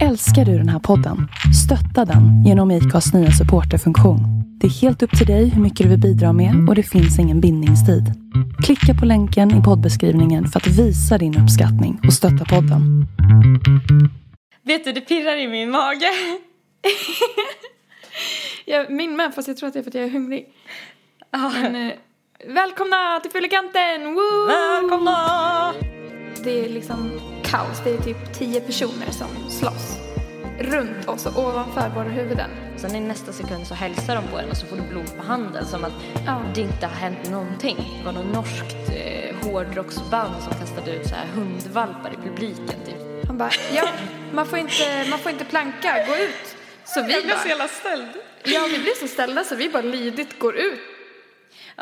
Älskar du den här podden? Stötta den genom IKAs nya supporterfunktion. Det är helt upp till dig hur mycket du vill bidra med och det finns ingen bindningstid. Klicka på länken i poddbeskrivningen för att visa din uppskattning och stötta podden. Vet du, det pirrar i min mage. Jag, min med, fast jag tror att det är för att jag är hungrig. Ja. Men, eh, välkomna till Fyllekanten! Woo! Välkomna! Det är liksom kaos. Det är typ tio personer som slåss runt oss och ovanför våra huvuden. Sen i nästa sekund så hälsar de på en och så får du blod på handen som att Ja. det inte har hänt någonting. Det var något norskt eh, hårdrocksband som kastade ut så här hundvalpar i publiken typ. Han bara, ja, man får inte, man får inte planka, gå ut. Så vi bara, jävla ställd. ja, vi blir så ställda så vi bara lydigt går ut.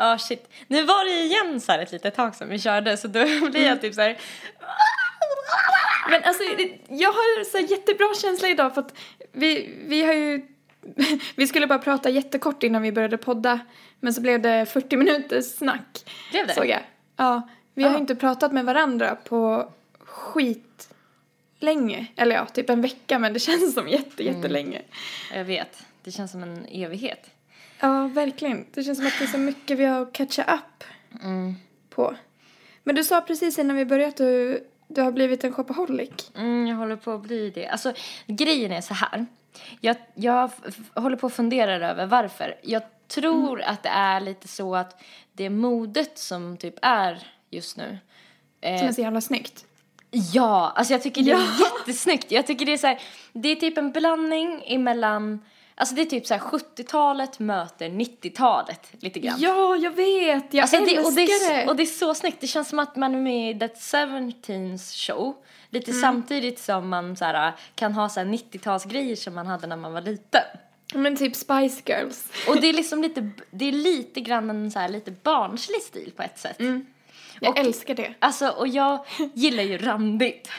Ja shit. Nu var det igen så här ett litet tag som vi körde så då blir jag typ så här. Men alltså, jag har så jättebra känsla idag för att vi, vi har ju... Vi skulle bara prata jättekort innan vi började podda, men så blev det 40 minuters snack. Blev det? Såg jag. Ja, vi har ju inte pratat med varandra på skit länge. Eller ja, typ en vecka, men det känns som jätte, jättelänge. Jag vet. Det känns som en evighet. Ja, verkligen. Det känns som att det är så mycket vi har att catcha up Mm. på. Men du sa precis innan vi började att du, du har blivit en shopaholic. Mm, jag håller på att bli det. Alltså, grejen är så här. Jag, jag håller på att fundera över varför. Jag tror att det är lite så att det modet som typ är just nu. Som Eh, är så jävla snyggt. ja, alltså jag tycker det är Ja. jättesnyggt. Jag tycker det är så här, det är typ en blandning emellan, alltså det är typ så här 70-talet möter 90-talet lite grann. Ja, jag vet! Jag Alltså älskar det, och, det är, det! och det är så snyggt. Det känns som att man är med i That Seventeens show. Lite Mm. samtidigt som man så här, kan ha så här 90-talsgrejer som man hade när man var liten. Men typ Spice Girls. Och det är liksom lite, det är lite grann en så här lite barnslig stil på ett sätt. Jag Och- älskar det. Alltså, och jag gillar ju randigt.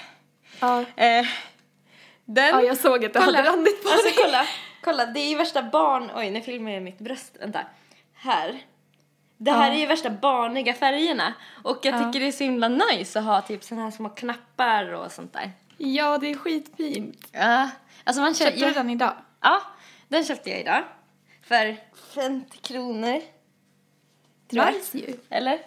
Ja. Eh, den, ja, jag såg att det kolla, hade randigt på alltså, dig. kolla, kolla, det är ju värsta barn... Oj, nu filmar jag mitt bröst. Vänta. Här. Det här Ja. är ju värsta barniga färgerna. Och jag Ja. tycker det är så himla nice att ha typ såna här små knappar och sånt där. Ja, det är skitfint. Ja, alltså man Köpte du den idag? Ja, den köpte jag idag. För 50 kronor. Tror. Nice ju. Eller?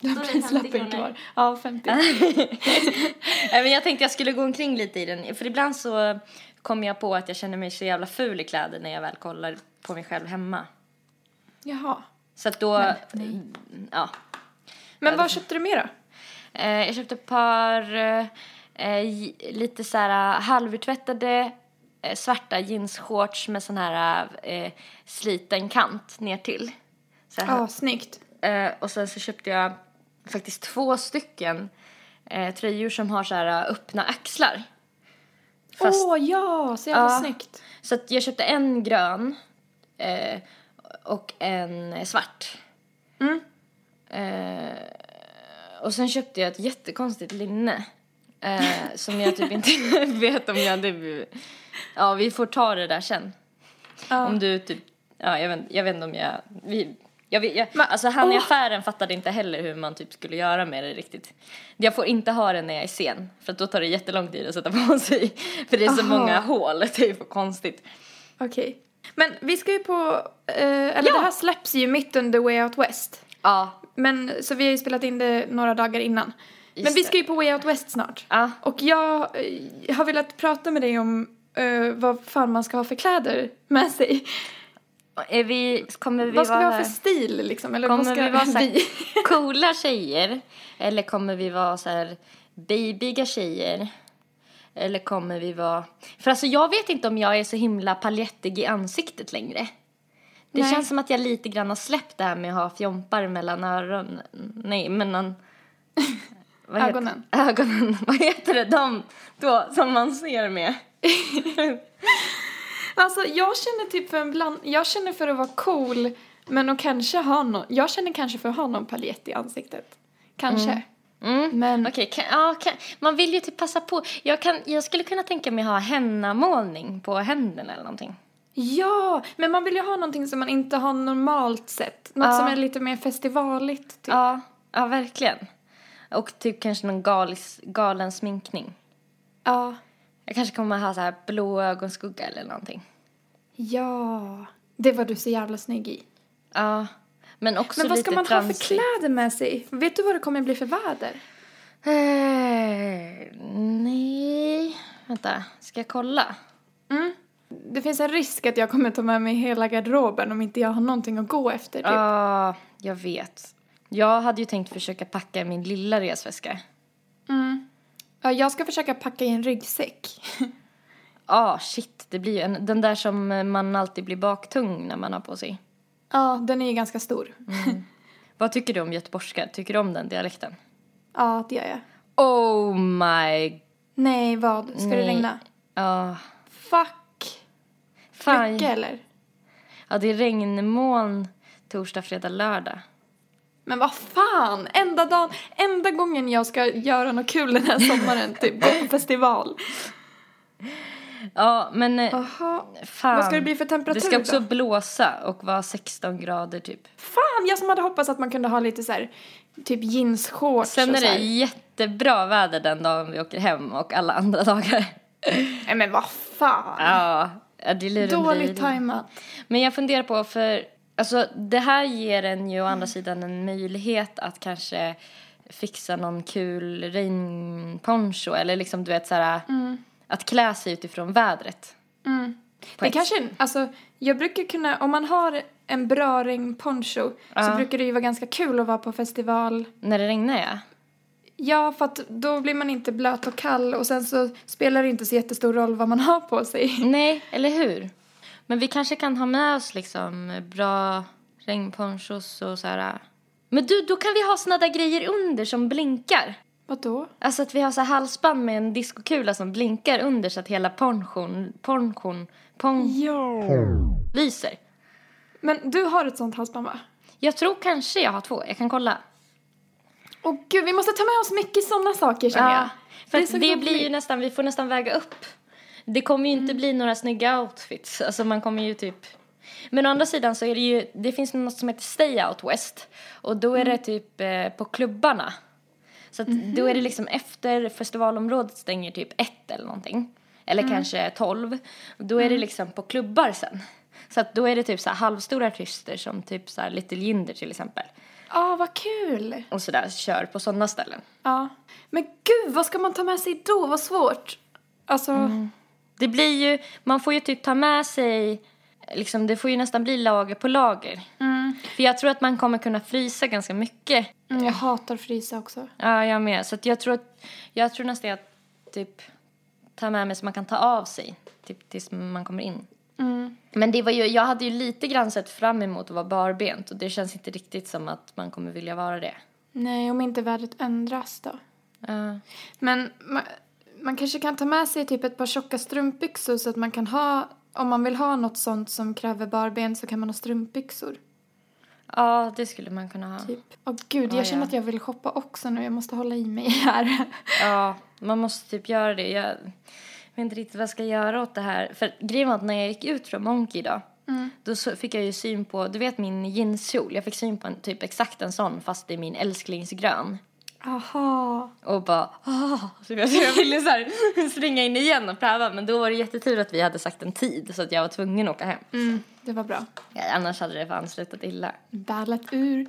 Du har Då är det 50 prislappen kvar. Ja, 50. Nej, men jag tänkte jag skulle gå omkring lite i den. För ibland så kommer jag på att jag känner mig så jävla ful i kläder när jag väl kollar på mig själv hemma. Jaha. Så att då, Men, ja. Men vad köpte du mer då? Eh, jag köpte ett par eh, lite så här eh, halvurtvättade eh, svarta jeansshorts med sån här eh, sliten kant ner till. Så här, Ja, snyggt. Eh, och sen så köpte jag faktiskt två stycken tröjor som har så här öppna axlar. Fast, Åh, ja! Så jävla Ja. snyggt. Så att jag köpte en grön eh, och en svart. Mm. Eh, och sen köpte jag ett jättekonstigt linne. Eh, som jag typ inte vet om jag... Det, ja, vi får ta det där sen. Ja. Om du typ... Ja, jag vet, jag vet inte om jag... Vi, jag, jag alltså han i affären fattade inte heller hur man typ skulle göra med det riktigt. Jag får inte ha det när jag är sen. För att då tar det jättelång tid att sätta på sig. För det är så Aha. många hål. Det är för konstigt. Okej. Men vi ska ju på... Eh, eller Ja. det här släpps ju mitt under Way Out West. Ja. Men, så vi har ju spelat in det några dagar innan. Just Men vi ska ju på Way Out West snart. Ja. Och jag eh, har velat prata med dig om eh, vad fan man ska ha för kläder med sig. Är vi, kommer vi vad ska vi vara ha för stil liksom? Eller Kommer vi vara så vi? coola tjejer? Eller kommer vi vara så här babyiga tjejer? Eller kommer vi vara... För alltså jag vet inte om jag är så himla paljettig i ansiktet längre. Det Nej. känns som att jag lite grann har släppt det här med att ha fjompar mellan öronen. Nej, mellan... vad heter- Ögonen. Ögonen. Vad heter det? De då som man ser med. Alltså jag känner typ för en bland... Jag känner för att vara cool men att kanske ha någon... Jag känner kanske för att ha någon paljett i ansiktet. Kanske. Mm. Men Okej, kan, ja, kan, man vill ju typ passa på. Jag, kan, jag skulle kunna tänka mig ha hennamålning på händerna eller någonting. ja, men man vill ju ha någonting som man inte har normalt sett. Något Ja. som är lite mer festivaligt typ. Ja, ja, verkligen. Och typ kanske någon galis, galen sminkning. Ja. Jag kanske kommer ha så här blå ögonskugga eller någonting. Ja, det var du så jävla snygg i. Ja, men också Men vad lite ska man ha för kläder med sig? Vet du vad det kommer bli för väder? Eh, nej, vänta, ska jag kolla? Mm. Det finns en risk att jag kommer ta med mig hela garderoben om inte jag har någonting att gå efter. Typ. Ja, jag vet. Jag hade ju tänkt försöka packa min lilla resväska. Mm. Ja, jag ska försöka packa i en ryggsäck. Ja, shit, det blir ju en, den där som man alltid blir baktung när man har på sig. ja, den är ju ganska stor. Vad tycker du om göteborgska? Tycker du om den dialekten? Ja, det gör jag. Oh my... Nej, vad? Ska det Nej. regna? Ja, Fuck. fan. Mycket eller? Ja, det är regnmoln torsdag, fredag, lördag. Men vad fan! Enda dagen, enda gången jag ska göra något kul den här sommaren, typ gå på festival. Ja, men eh, Jaha. fan. Vad ska det bli för temperatur Det ska också då? blåsa och vara 16 grader typ. Fan, jag som hade hoppats att man kunde ha lite så här, typ jeansshorts Sen och är så det jättebra väder den dagen vi åker hem och alla andra dagar. Nej men vad fan! Ja, det är Dåligt tajmat. Men jag funderar på för, alltså det här ger en ju å andra sidan en möjlighet att kanske fixa någon kul regnponcho eller liksom du vet så här att klä sig utifrån vädret. Mm. Det ett- kanske, alltså jag brukar kunna, om man har en bra regnponcho så Ja. brukar det ju vara ganska kul att vara på festival. När det regnar ja. Ja, för att då blir man inte blöt och kall och sen så spelar det inte så jättestor roll vad man har på sig. Nej, eller hur? Men vi kanske kan ha med oss liksom bra regnponchos och så här. Men du, då kan vi ha såna där grejer under som blinkar. Vadå? Alltså att vi har så här halsband med en diskokula som blinkar under så att hela ponchon, ponchon, pon, Ja. lyser. Men du har ett sånt halsband va? Jag tror kanske jag har två, jag kan kolla. Åh gud, vi måste ta med oss mycket sådana saker känner jag. för det, det blir ju nästan, vi får nästan väga upp. Det kommer ju inte bli några snygga outfits, alltså man kommer ju typ men å andra sidan så är det ju, det finns något som heter Stay Out West och då är det typ eh, på klubbarna. Så att då är det liksom efter festivalområdet stänger typ ett eller någonting. Eller kanske tolv. Då är det liksom på klubbar sen. Så att då är det typ så här halvstora artister som typ så här Little Jinder till exempel. Ja, vad kul! Och sådär kör på sådana ställen. Ja. Men gud, vad ska man ta med sig då? Vad svårt. Alltså, Det blir ju, man får ju typ ta med sig, liksom det får ju nästan bli lager på lager. För jag tror att man kommer kunna frysa ganska mycket. mm, jag hatar frysa också. Ja, jag med. Så jag tror att, jag tror nästan att typ ta med mig så man kan ta av sig typ tills man kommer in. Mm. Men det var ju, jag hade ju lite grann sett fram emot att vara barbent och det känns inte riktigt som att man kommer vilja vara det. Nej, om inte vädret ändras då. Ja. Men man, kanske kan ta med sig typ ett par tjocka strumpbyxor så att man kan ha, om man vill ha något sånt som kräver barben så kan man ha strumpbyxor. ja, det skulle man kunna ha. Typ. Åh gud, Ja, jag känner ja. att jag vill shoppa också nu. Jag måste hålla i mig här. Ja, man måste typ göra det. Jag vet inte riktigt vad jag ska göra åt det här. För grejen var att när jag gick ut från Monkey då, då så fick jag ju syn på, du vet min jeanskjol, jag fick syn på en, typ exakt en sån fast i min älsklingsgrön. Aha. Och bara, ah, så jag, så jag ville så här springa in igen och pröva men då var det jättetur att vi hade sagt en tid så att jag var tvungen att åka hem. Mm, det var bra. Ja, annars hade det fan slutat illa. Ballat ur.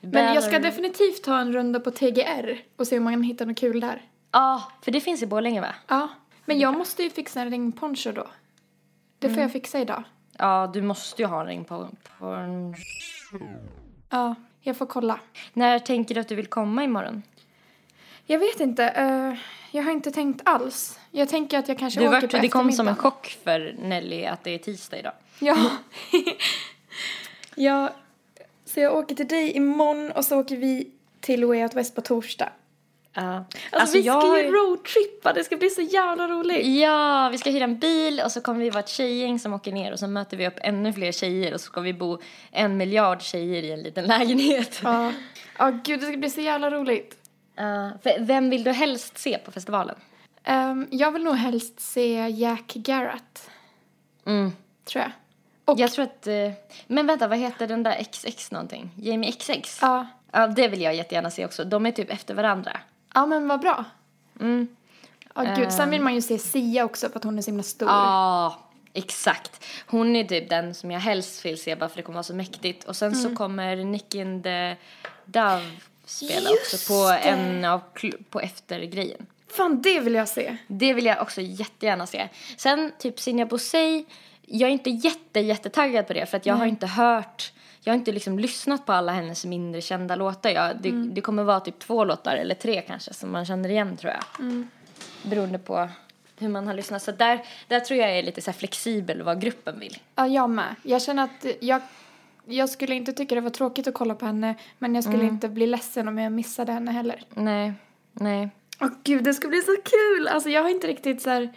Men jag ska definitivt ta en runda på TGR och se om man kan hitta något kul där. Ja, för det finns i Borlänge va? Ja. Men jag måste ju fixa en regnponcho då. Det får jag fixa idag. Ja, du måste ju ha en ring på, på en... Ja, jag får kolla. När tänker du att du vill komma imorgon? Jag vet inte. eh, jag har inte tänkt alls. Jag tänker att jag kanske Du åker vart, på det kom som en chock för Nelly att det är tisdag idag. Ja. ja. Så jag åker till dig imorgon och så åker vi till Way Out West på torsdag. Ja. Alltså, vi ska jag- ju roadtrippa, det ska bli så jävla roligt. Ja, vi ska hyra en bil och så kommer vi vara ett tjejgäng som åker ner och så möter vi upp ännu fler tjejer och så ska vi bo en miljard tjejer i en liten lägenhet. Ja. Ja, gud det ska bli så jävla roligt. För vem vill du helst se på festivalen? Ehm, jag vill nog helst se Jack Garrett, Mm. tror jag. Och, Jag tror att... eh, Men vänta, vad heter den där XX någonting? Jamie XX? ja. Ja, det vill jag jättegärna se också. De är typ efter varandra. Ja, men vad bra. Mm. Ja, gud. Sen vill man ju se Sia också för att hon är så himla stor. Ja, exakt. Hon är typ den som jag helst vill se bara för det kommer vara så mäktigt. Och sen Mm. så kommer Nicky and the Dove spela Just också på det. en av på eftergrejen. Fan, det vill jag se. Det vill jag också jättegärna se. Sen typ Sinja Bosei, jag är inte jätte, jättetaggad på det för att jag har inte hört, jag har inte liksom lyssnat på alla hennes mindre kända låtar. Jag, det, Mm. det kommer vara typ två låtar eller tre kanske som man känner igen tror jag. Mm. Beroende på hur man har lyssnat. Så där, där tror jag är lite så flexibel vad gruppen vill. Ja, jag med. Jag känner att jag, jag skulle inte tycka det var tråkigt att kolla på henne, men jag skulle inte bli ledsen om jag missade henne heller. Nej, nej. Åh gud, det ska bli så kul! Alltså jag har inte riktigt så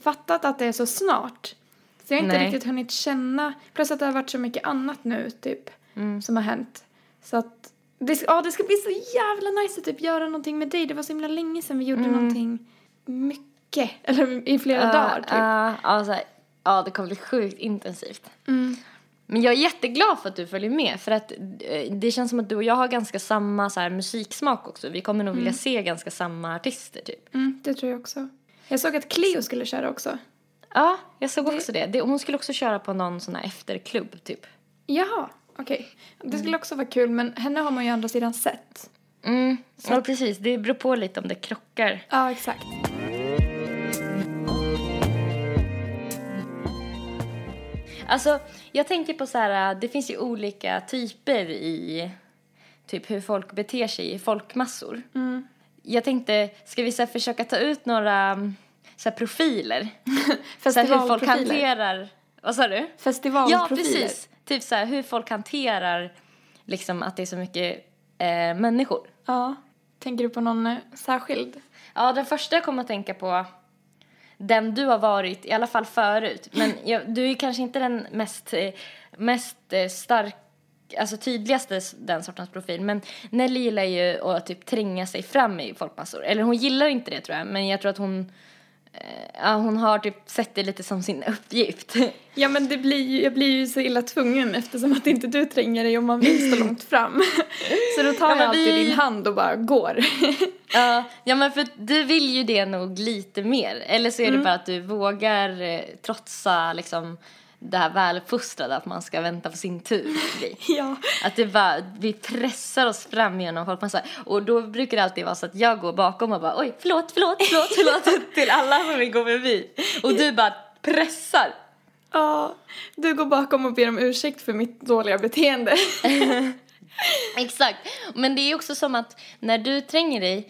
fattat att det är så snart. Så jag har inte Nej. riktigt hunnit känna, plus att det har varit så mycket annat nu typ, som har hänt. Så att, det, ja, det ska bli så jävla nice att typ göra någonting med dig. Det var så himla länge sedan vi gjorde någonting mycket, eller i flera dagar typ. Ja, ja, så här, ja, det kommer bli sjukt intensivt. Mm. Men jag är jätteglad för att du följer med för att eh, det känns som att du och jag har ganska samma så här, musiksmak också. Vi kommer nog vilja se ganska samma artister typ. Mm, det tror jag också. Jag såg att Cleo skulle köra också. Ja, jag såg också det. det. Hon skulle också köra på någon sån här efterklubb typ. Jaha, okej. Det skulle också vara kul, men henne har man ju å andra sidan sett. Mm, ja precis. Det beror på lite om det krockar. Ja, exakt. Alltså, jag tänker på så här, det finns ju olika typer i typ hur folk beter sig i folkmassor. Jag tänkte, ska vi så försöka ta ut några mm, så profiler? så hur folk hanterar, vad sa du? Ja, Festivalprofiler. precis. Typ så här, hur folk hanterar liksom att det är så mycket eh, människor. Ja. Tänker du på någon eh, särskild? Ja, den första jag kommer att tänka på, den du har varit, i alla fall förut. Men jag, du är ju kanske inte den mest, eh, mest eh, stark, alltså tydligaste den sortens profil. Men Nelly gillar ju att typ tränga sig fram i folkmassor. Eller hon gillar inte det tror jag, men jag tror att hon, ja, hon har typ sett det lite som sin uppgift. Ja, men det blir ju, jag blir ju så illa tvungen eftersom att inte du tränger dig om man vill stå långt fram. Så då tar Ja, jag alltid vi- din hand och bara går. Ja, ja men för du vill ju det nog lite mer. Eller så är det bara att du vågar eh, trotsa liksom det här väluppfostrade att man ska vänta på sin tur. Ja. Att det bara, vi pressar oss fram genom folkmassa. Och då brukar det alltid vara så att jag går bakom och bara oj förlåt, förlåt, förlåt, förlåt till alla som vill gå förbi. Och du bara pressar. Ja, du går bakom och ber om ursäkt för mitt dåliga beteende. Exakt. Men det är också som att när du tränger dig,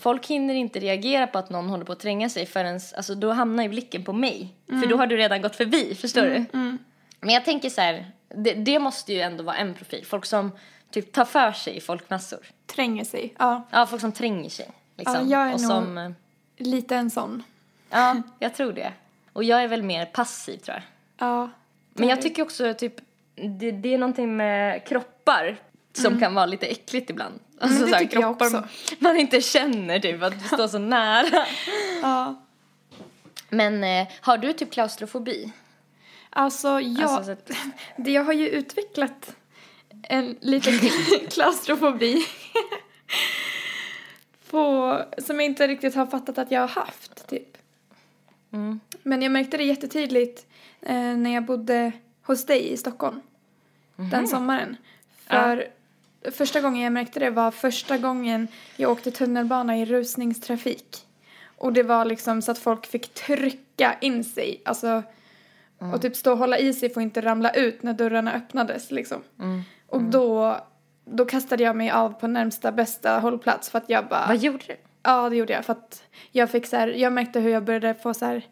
folk hinner inte reagera på att någon håller på att tränga sig förrän, alltså då hamnar ju blicken på mig. För då har du redan gått förbi, förstår du? Men jag tänker så här, det, det måste ju ändå vara en profil. Folk som typ tar för sig i folkmassor. Tränger sig. Ja, Ja, folk som tränger sig. Liksom. Ja, jag är och nog- som, eh, lite en sån. ja, jag tror det. Och jag är väl mer passiv tror jag. Ja. Men jag tycker också typ, det, det är någonting med kroppar som kan vara lite äckligt ibland. Alltså Mm. det så här, tycker jag också. man inte känner typ, att du står så nära. Ja. Men eh, har du typ klaustrofobi? Alltså, jag, Alltså, så att- det, jag har ju utvecklat en liten klaustrofobi. på, som jag inte riktigt har fattat att jag har haft, typ. Mm. Men jag märkte det jättetydligt eh, när jag bodde hos dig i Stockholm. Den sommaren. För första gången jag märkte det var första gången jag åkte tunnelbana i rusningstrafik. Och det var liksom så att folk fick trycka in sig. Alltså, och typ stå och hålla i sig för att inte ramla ut när dörrarna öppnades liksom. Och då, då kastade jag mig av på närmsta bästa hållplats för att jag bara... Vad gjorde du? Ja, det gjorde jag för att jag fick så här, jag märkte hur jag började få så här,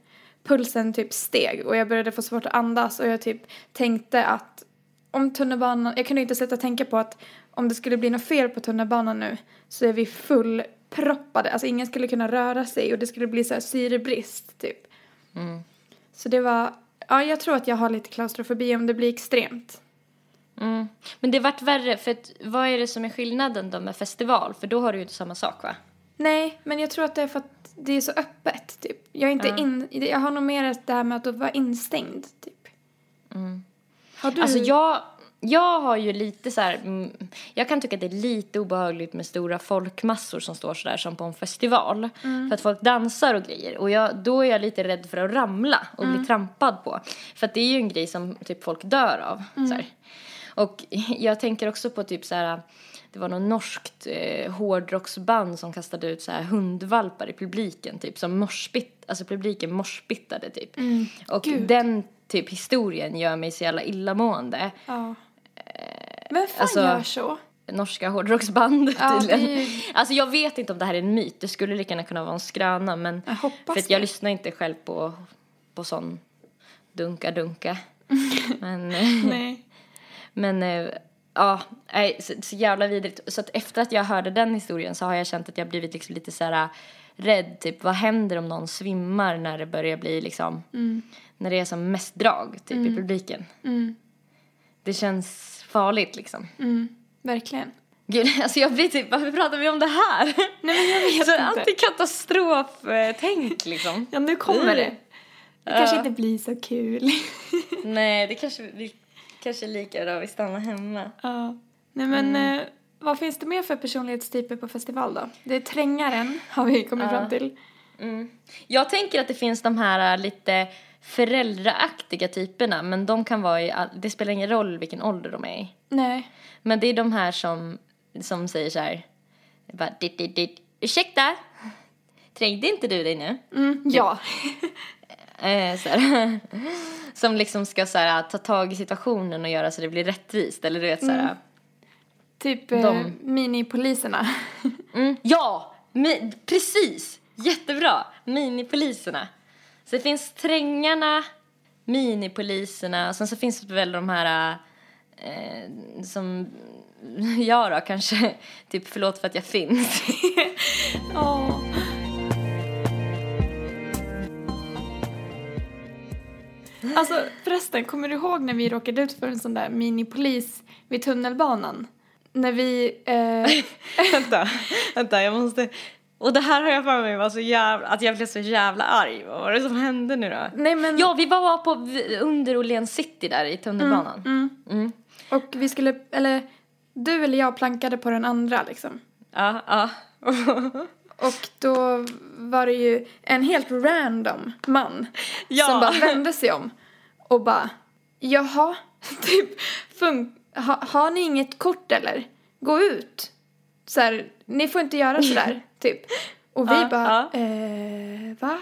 pulsen typ steg och jag började få svårt att andas och jag typ tänkte att om tunnelbanan, jag kunde inte sluta tänka på att om det skulle bli något fel på tunnelbanan nu så är vi fullproppade, alltså ingen skulle kunna röra sig och det skulle bli så här syrebrist typ. Så det var, ja jag tror att jag har lite klaustrofobi om det blir extremt. Mm. Men det vart värre, för att, vad är det som är skillnaden då med festival? För då har du ju inte samma sak va? Nej, men jag tror att det är för att det är så öppet, typ. Jag är inte in... Jag har nog mer det här med att vara instängd, typ. Har du... Alltså jag, jag har ju lite så här, mm, jag kan tycka att det är lite obehagligt med stora folkmassor som står sådär som på en festival. För att folk dansar och grejer. Och jag, då är jag lite rädd för att ramla och bli trampad på. För att det är ju en grej som typ folk dör av. Här. Och jag tänker också på typ så här, det var något norskt eh, hårdrocksband som kastade ut så här hundvalpar i publiken typ som morspitt, alltså publiken morspittade typ. Och Gud. den typ historien gör mig så jävla illamående. Ja. Vem fan alltså- gör så? Norska hårdrocksband Ja, tydligen. ju- Alltså jag vet inte om det här är en myt, det skulle lika gärna kunna vara en skröna men Jag hoppas för att jag det. lyssnar inte själv på, på sån dunka-dunka. men eh, Nej. men eh, ja, så, så jävla vidrigt. Så att efter att jag hörde den historien så har jag känt att jag blivit liksom lite så här rädd. Typ vad händer om någon svimmar när det börjar bli liksom, när det är som mest drag typ i publiken. Mm. Det känns farligt liksom. Mm. Verkligen. Gud, alltså jag blir typ, varför pratar vi om det här? Nej men jag vet så inte. antikatastrof-tänk liksom. Ja nu kommer det. Det kanske inte blir så kul. Nej, det kanske, vi kanske är lika bra vi stannar hemma. ja. Nej men eh, vad finns det mer för personlighetstyper på festival då? Det är trängaren har vi kommit fram till. Mm. Jag tänker att det finns de här äh, lite föräldraaktiga typerna men de kan vara i, all- det spelar ingen roll vilken ålder de är i. Nej. Men det är de här som, som säger så här, bara, dit, dit, dit. ursäkta, trängde inte du dig nu? Mm, ja. Eh, så här. Som liksom ska så här, ta tag i situationen och göra så det blir rättvist eller du vet så här. Typ eh, De- minipoliserna. Mm. Ja, mi- precis, jättebra, minipoliserna. Så det finns trängarna, minipoliserna och sen så finns det väl de här eh, som jag då kanske, typ förlåt för att jag finns. Åh. Alltså förresten, kommer du ihåg när vi råkade ut för en sån där minipolis vid tunnelbanan? När vi... Eh, vänta, vänta, jag måste... Och det här har jag för mig var så jävla, att jag blev så jävla arg. Vad var det som hände nu då? nej men... Ja, vi var på under Åhléns city där i tunnelbanan. Mm, Mm. och vi skulle, eller du eller jag plankade på den andra liksom. Ja, ja. Och då var det ju en helt random man Ja. som bara vände sig om och bara jaha, typ fun- ha, har ni inget kort eller? Gå ut. Så här, ni får inte göra sådär, typ. Och vi Ja, bara, eh, va?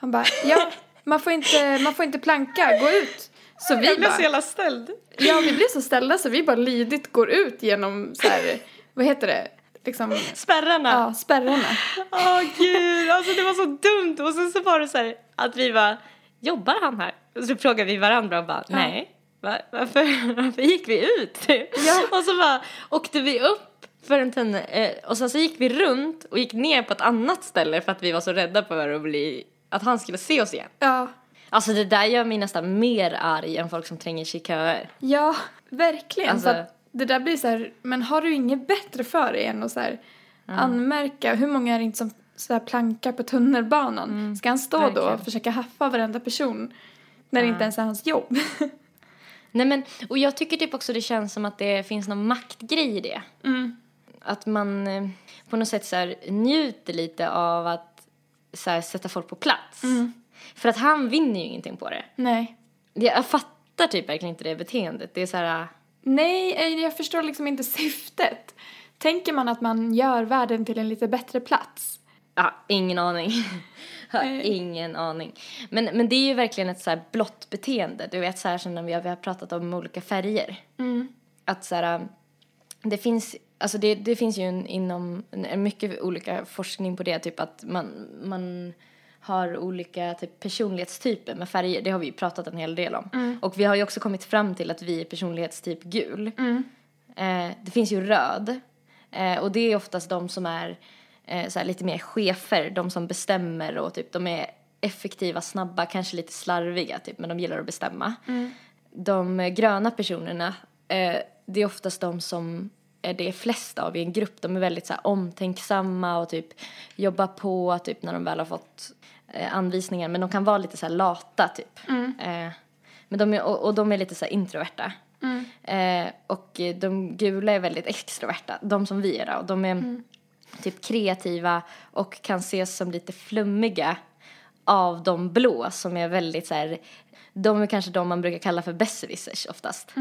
Han bara, ja, man får inte, man får inte planka, gå ut. Så vi bara, jävla ställd. ja vi blir så ställda så vi bara lydigt går ut genom så här, vad heter det, liksom, Spärrarna. ja, spärrarna. Åh gud, alltså det var så dumt. Och sen så var det så här att vi var jobbar han här? Och så frågade vi varandra och bara, nej. Va? Varför, varför gick vi ut? Ja. Och så bara åkte vi upp för en tunnel eh, och sen så gick vi runt och gick ner på ett annat ställe för att vi var så rädda för att bli, att han skulle se oss igen. Ja, Alltså det där gör mig nästan mer arg än folk som tränger sig i köer. Ja, verkligen. Alltså- att det där blir så här, men har du inget bättre för dig än att så här anmärka, hur många är det inte som så här plankar på tunnelbanan? Ska han stå då verkligen. och försöka haffa varenda person när det inte ens är hans jobb? Nej men, och jag tycker typ också det känns som att det finns någon maktgrej i det. Mm. Att man eh, på något sätt så här, njuter lite av att så här, sätta folk på plats. För att han vinner ju ingenting på det. Nej. Jag fattar typ verkligen inte det beteendet. Det är så här, Nej, eh, jag förstår liksom inte syftet. Tänker man att man gör världen till en lite bättre plats? ja, ingen aning. Nej. ingen aning. Men, men det är ju verkligen ett så här blått beteende. Du vet så här som när vi har, vi har pratat om olika färger. Mm. att så här, det finns, alltså det, det finns ju en, inom en, mycket olika forskning på det, typ att man, man har olika typ personlighetstyper med färger, det har vi ju pratat en hel del om. Och vi har ju också kommit fram till att vi är personlighetstyp gul. Eh, det finns ju röd, eh, och det är oftast de som är eh, så här, lite mer chefer, de som bestämmer och typ de är effektiva, snabba, kanske lite slarviga typ, men de gillar att bestämma. De eh, gröna personerna, eh, det är oftast de som är det flest av i en grupp. De är väldigt så här, omtänksamma och typ jobbar på typ när de väl har fått eh, anvisningar. Men de kan vara lite så här lata typ. Eh, men de är, och, och de är lite så här introverta. Eh, och de gula är väldigt extroverta, de som vi är då. De är typ kreativa och kan ses som lite flummiga av de blå som är väldigt så här, de är kanske de man brukar kalla för besserwissers oftast.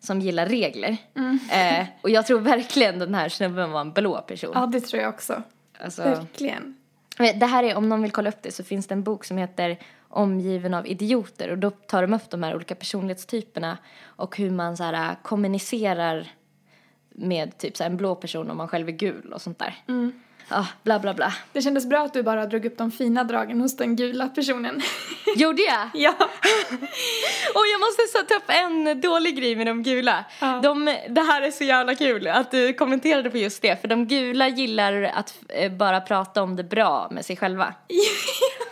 Som gillar regler. Eh, och jag tror verkligen den här snubben var en blå person. Ja, det tror jag också. Alltså, Verkligen. det här är, om någon vill kolla upp det så finns det en bok som heter Omgiven av idioter och då tar de upp de här olika personlighetstyperna och hur man så här, kommunicerar med typ så här, en blå person om man själv är gul och sånt där. Ja, bla bla bla. Det kändes bra att du bara drog upp de fina dragen hos den gula personen. Gjorde jag? ja. Och jag måste så ta upp en dålig grej med de gula. Ja. De, det här är så jävla kul att du kommenterade på just det. För de gula gillar att eh, bara prata om det bra med sig själva.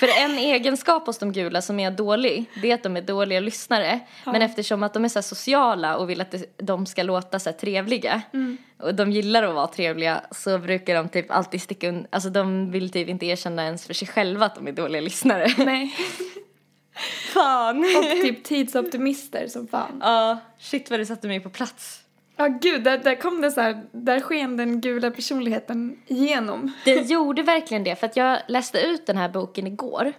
För en egenskap hos de gula som är dålig, det är att de är dåliga lyssnare. Men eftersom att de är så här sociala och vill att de ska låta så här trevliga och de gillar att vara trevliga så brukar de typ alltid sticka un- Alltså de vill typ inte erkänna ens för sig själva att de är dåliga lyssnare. Nej. Fan! Och typ tidsoptimister som fan. Ja, shit vad du satte mig på plats. Ja gud, där, där kom det så här, där sken den gula personligheten igenom. Det gjorde verkligen det, för att jag läste ut den här boken igår.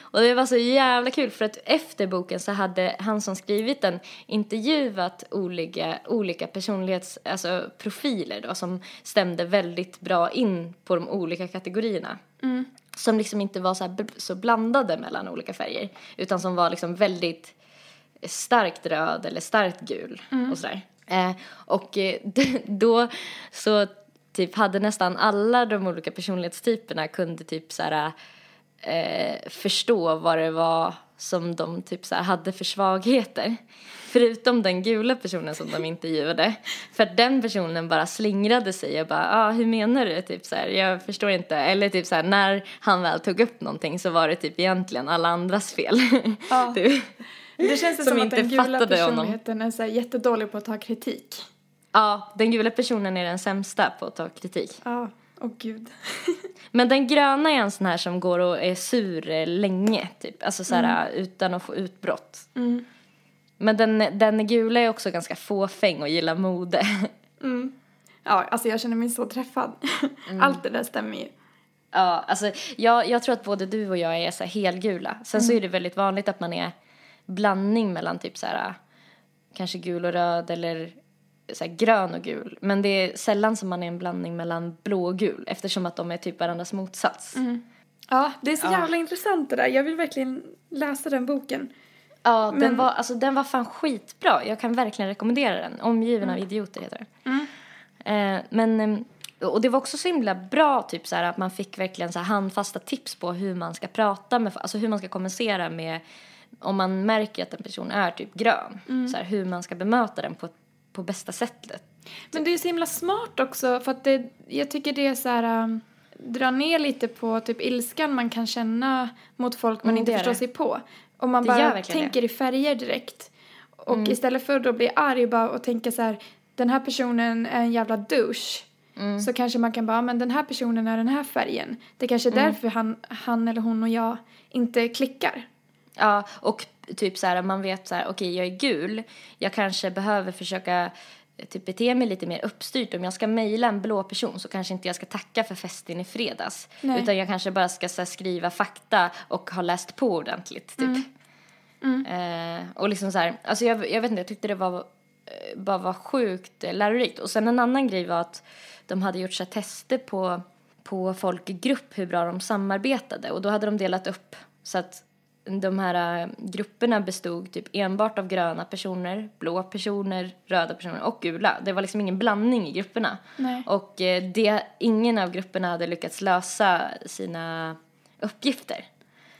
Och det var så jävla kul, för att efter boken så hade han som skrivit den intervjuat olika, olika personlighets, alltså profiler då, som stämde väldigt bra in på de olika kategorierna. Som liksom inte var så, här, så blandade mellan olika färger, utan som var liksom väldigt starkt röd eller starkt gul och sådär. Eh, och eh, då så typ hade nästan alla de olika personlighetstyperna kunde typ så här eh, förstå vad det var som de typ så hade för svagheter. Förutom den gula personen som de intervjuade. För att den personen bara slingrade sig och bara, ah, hur menar du? Typ så här, jag förstår inte. Eller typ så här, när han väl tog upp någonting så var det typ egentligen alla andras fel. Ja. typ. Det känns som, Som att inte den gula fattade honom. personligheten är så jättedålig på att ta kritik. Ja, den gula personen är den sämsta på att ta kritik. Ja, åh gud. Men den gröna är en sån här som går och är sur eh, länge, typ. Alltså så här, utan att få utbrott. Men den, den gula är också ganska fåfäng och gillar mode. Ja, alltså jag känner mig så träffad. Allt det där stämmer ju. ja, alltså jag, jag tror att både du och jag är så här helgula. Sen så är det väldigt vanligt att man är blandning mellan typ så här kanske gul och röd eller så här grön och gul. Men det är sällan som man är en blandning mellan blå och gul eftersom att de är typ varandras motsats. Ja, det är så jävla intressant det där. Jag vill verkligen läsa den boken. Ja, den, Men- var, alltså, den var fan skitbra. Jag kan verkligen rekommendera den. Omgiven av idioter heter den. Eh, men, ehm, och det var också så himla bra typ så här, att man fick verkligen så här, handfasta tips på hur man ska prata med, alltså hur man ska kommunicera med, om man märker att en person är typ grön. Så här, hur man ska bemöta den på, på bästa sättet. Men det är så himla smart också för att det, jag tycker det är så här um, dra ner lite på typ ilskan man kan känna mot folk man Mm, inte det förstår det. sig på. Om man Det bara tänker i färger direkt. Och istället för att då bli arg bara och tänka så här den här personen är en jävla douche. Så kanske man kan bara, "Ja, men den här personen är den här färgen. Det kanske är därför han, han eller hon och jag inte klickar. Ja, och typ så här, man vet så här, okej jag är gul, jag kanske behöver försöka eh, typ bete mig lite mer uppstyrt. Om jag ska mejla en blå person så kanske inte jag ska tacka för festen i fredags. Nej. Utan jag kanske bara ska så här, skriva fakta och ha läst på ordentligt typ. Eh, och liksom så här, alltså jag, jag vet inte, jag tyckte det var eh, bara var sjukt lärorikt. Och sen en annan grej var att de hade gjort så tester på, på folk i grupp hur bra de samarbetade. Och då hade de delat upp så att de här eh, grupperna bestod typ enbart av gröna personer, blå personer, röda personer och gula. Det var liksom ingen blandning i grupperna. Nej. Och eh, det, ingen av grupperna hade lyckats lösa sina uppgifter.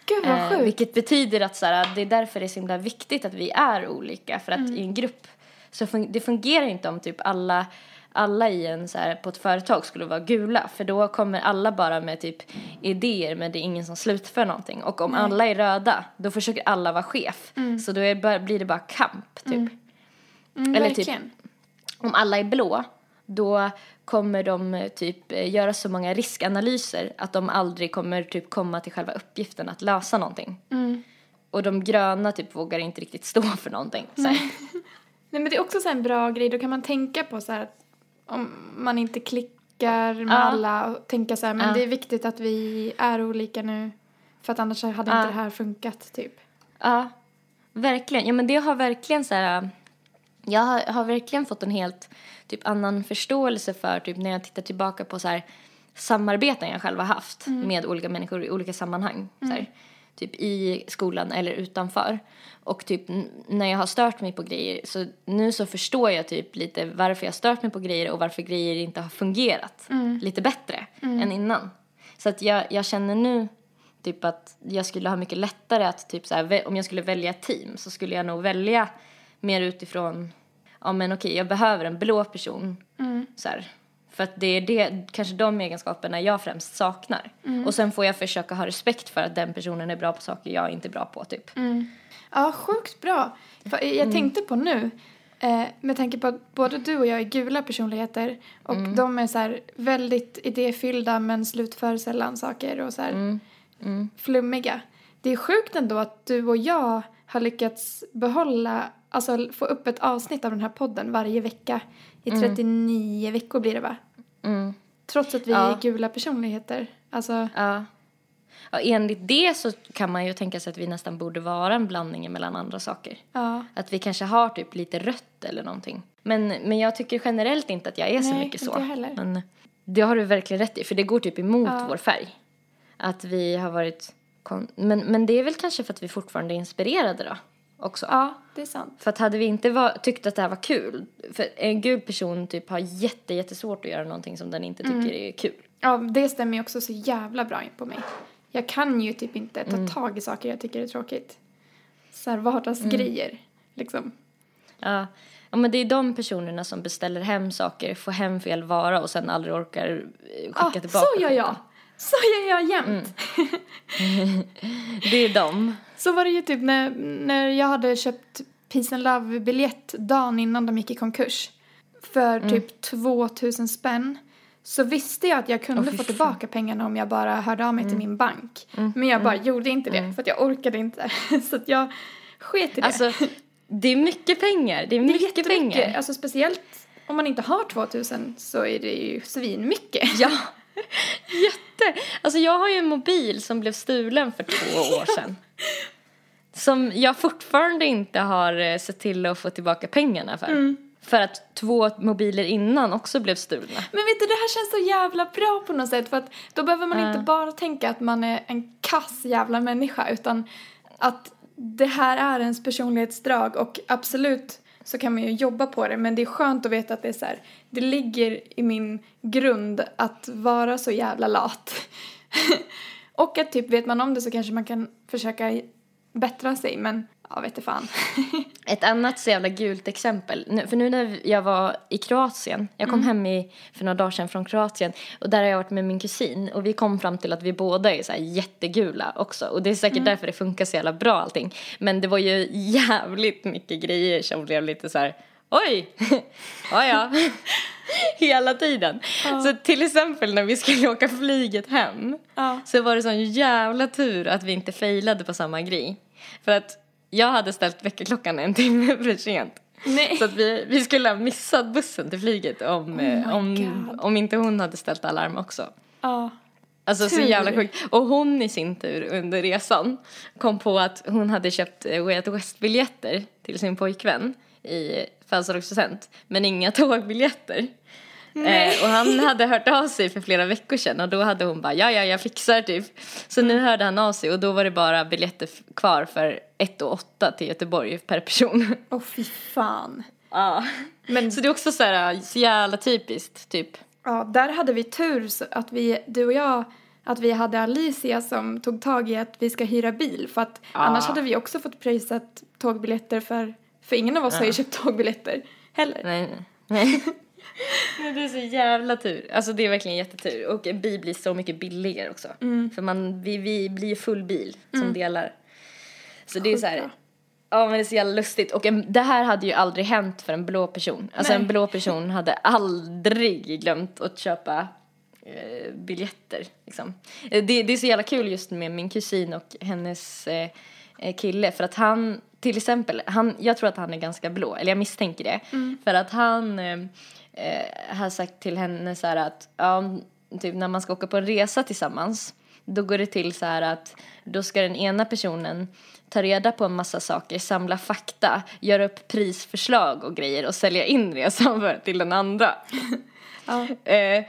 Gud vad Eh, sjukt. vilket betyder att så här, det är därför det är så himla viktigt att vi är olika. För att Mm. i en grupp så fun- det fungerar inte om typ alla, alla i en så här, på ett företag skulle vara gula. För då kommer alla bara med typ idéer men det är ingen som slutför någonting. Och om alla är röda då försöker alla vara chef. Så då är, det bara- blir det bara kamp typ. Mm, eller typ- verkligen. Om alla är blå då kommer de typ göra så många riskanalyser att de aldrig kommer typ komma till själva uppgiften att lösa någonting. Och de gröna typ vågar inte riktigt stå för någonting. Så här. Nej men det är också så en bra grej, då kan man tänka på så här att om man inte klickar med Ja. alla och tänka så här, men Ja. det är viktigt att vi är olika nu för att annars hade inte det här funkat typ. Ja, verkligen. Ja, men det har verkligen så här... Jag har, har verkligen fått en helt typ annan förståelse för typ när jag tittar tillbaka på så här samarbeten jag själv har haft med olika människor i olika sammanhang. Så här, typ i skolan eller utanför. Och typ när jag har stört mig på grejer så nu så förstår jag typ lite varför jag har stört mig på grejer och varför grejer inte har fungerat lite bättre än innan. Så att jag, jag känner nu typ att jag skulle ha mycket lättare att typ så här, om jag skulle välja team så skulle jag nog välja mer utifrån ja men okej jag behöver en blå person så här, för att det är det, kanske de egenskaperna jag främst saknar. Och sen får jag försöka ha respekt för att den personen är bra på saker jag inte är bra på typ. Ja, sjukt bra. För Jag tänkte på nu, eh, med tanke på att både du och jag är gula personligheter och de är så här väldigt idéfyllda men slutför sällan saker och så här flummiga. Det är sjukt ändå att du och jag har lyckats behålla, alltså få upp ett avsnitt av den här podden varje vecka. I 39 veckor blir det va? Mm. Trots att vi Ja. är gula personligheter. Alltså, Ja. ja. Enligt det så kan man ju tänka sig att vi nästan borde vara en blandning mellan andra saker. ja. Att vi kanske har typ lite rött eller någonting. Men, men jag tycker generellt inte att jag är så Nej, mycket inte så. jag heller. Men det har du verkligen rätt i, för det går typ emot Ja. vår färg. Att vi har varit... Kon- men, men det är väl kanske för att vi fortfarande är inspirerade då, också. ja, det är sant. För att hade vi inte var, tyckt att det här var kul, för en gul person typ har jätte, jättesvårt att göra någonting som den inte tycker är kul. Ja, det stämmer ju också så jävla bra in på mig. Jag kan ju typ inte ta Mm. tag i saker jag tycker är tråkigt. Så här vardagsgrejer, liksom. Ja. ja, men det är de personerna som beställer hem saker, får hem fel vara och sen aldrig orkar eh, skicka Ja, tillbaka. så gör jag! Så gör jag jämt! Mm. Det är de. Så var det ju typ när, när jag hade köpt Peace and Love-biljett dagen innan de gick i konkurs. För Mm. typ 2000 spänn. Så visste jag att jag kunde fy få tillbaka pengarna om jag bara hörde av mig Mm. till min bank. Men jag bara gjorde inte det för att jag orkade inte. så att jag sket i det. Alltså, det är mycket pengar. Det är Det är mycket pengar. Alltså speciellt om man inte har 2000 så är det ju svinmycket. Ja, jätte. Alltså jag har ju en mobil som blev stulen för två år sedan. Som jag fortfarande inte har eh, sett till att få tillbaka pengarna för. För att två mobiler innan också blev stulna. Men vet du, det här känns så jävla bra på något sätt för att då behöver man Ja. inte bara tänka att man är en kass jävla människa utan att det här är ens personlighetsdrag och absolut så kan man ju jobba på det men det är skönt att veta att det är så här, det ligger i min grund att vara så jävla lat. och att typ vet man om det så kanske man kan försöka bättra sig men ja, vet fan. Ett annat så jävla gult exempel. Nu- För nu när jag var i Kroatien, jag kom hem i, för några dagar sedan från Kroatien och där har jag varit med min kusin och vi kom fram till att vi båda är så här jättegula också och det är säkert därför det funkar så jävla bra allting. Men det var ju jävligt mycket grejer som blev lite så här, oj, ja ja, hela tiden. Så till exempel när vi skulle åka flyget hem Ja. så var det sån jävla tur att vi inte failade på samma grej. För att jag hade ställt väckarklockan en timme för sent. Nej. Så att vi, vi skulle ha missat bussen till flyget om, eh, my om, God. om inte hon hade ställt alarm också. Ja. Alltså så Tur. jävla sjukt. Och hon i sin tur under resan kom på att hon hade köpt eh, Way Out West-biljetter till sin pojkvän i födelsedagspresent. Men inga tågbiljetter. Eh, och han hade hört av sig för flera veckor sedan och då hade hon bara ja ja jag fixar typ. Så nu hörde han av sig och då var det bara biljetter kvar för 1 och 8 till Göteborg per person. Åh fy fan. Ja. Men Så det är också så här så jävla typiskt typ. Ja, där hade vi tur att vi, du och jag, att vi hade Alicia som tog tag i att vi ska hyra bil för att annars hade vi också fått prisat tågbiljetter för, för ingen av oss har ju köpt tågbiljetter heller. Nej, nej. Men det är så jävla tur. Alltså det är verkligen jättetur. Och en bil blir så mycket billigare också. För man, vi, vi blir ju full bil som delar. Så det är så här. Ja men det är så jävla lustigt. Och en, det här hade ju aldrig hänt för en blå person. Alltså Nej. en blå person hade aldrig glömt att köpa eh, biljetter. Liksom. Eh, Det, det är så jävla kul just med min kusin och hennes eh, kille för att han, till exempel, han, jag tror att han är ganska blå, eller jag misstänker det. För att han eh, eh, har sagt till henne så här att, ja, typ när man ska åka på en resa tillsammans, då går det till så här att då ska den ena personen ta reda på en massa saker, samla fakta, göra upp prisförslag och grejer och sälja in resan för, till den andra. eh,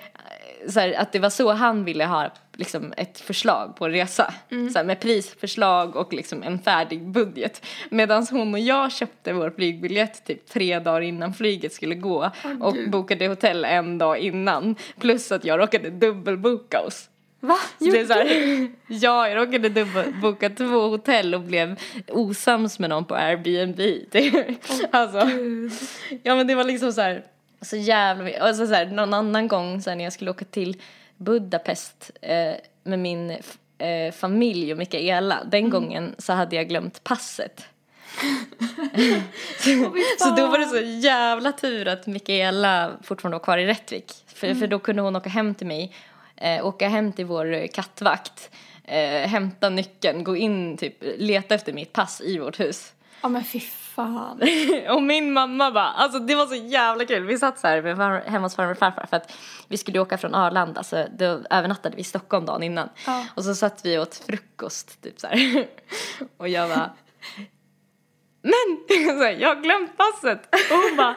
så här, att det var så han ville ha liksom, ett förslag på en resa. Så här, med prisförslag och liksom, en färdig budget. Medan hon och jag köpte vår flygbiljett typ tre dagar innan flyget skulle gå och bokade hotell en dag innan. Plus att jag råkade dubbelboka oss. Va? Är så här, ja, jag råkade dubbelboka två hotell och blev osams med någon på Airbnb. Det, alltså, ja men det var liksom så här, så jävla mycket. Alltså så här, någon annan gång så här, när jag skulle åka till Budapest eh, med min eh, familj och Mikaela, den gången så hade jag glömt passet. så, så då var det så jävla tur att Mikaela fortfarande var kvar i Rättvik. För, för då kunde hon åka hem till mig, eh, åka hem till vår kattvakt, eh, hämta nyckeln, gå in, typ leta efter mitt pass i vårt hus. Ja men fy fan. och min mamma bara, alltså det var så jävla kul. Vi satt så här med far, hemma hos farmor och farfar för att vi skulle åka från Arlanda så då övernattade vi i Stockholm dagen innan. Ja. Och så satt vi och åt frukost typ så här. och jag bara, men så här, jag har glömt passet. Och hon bara,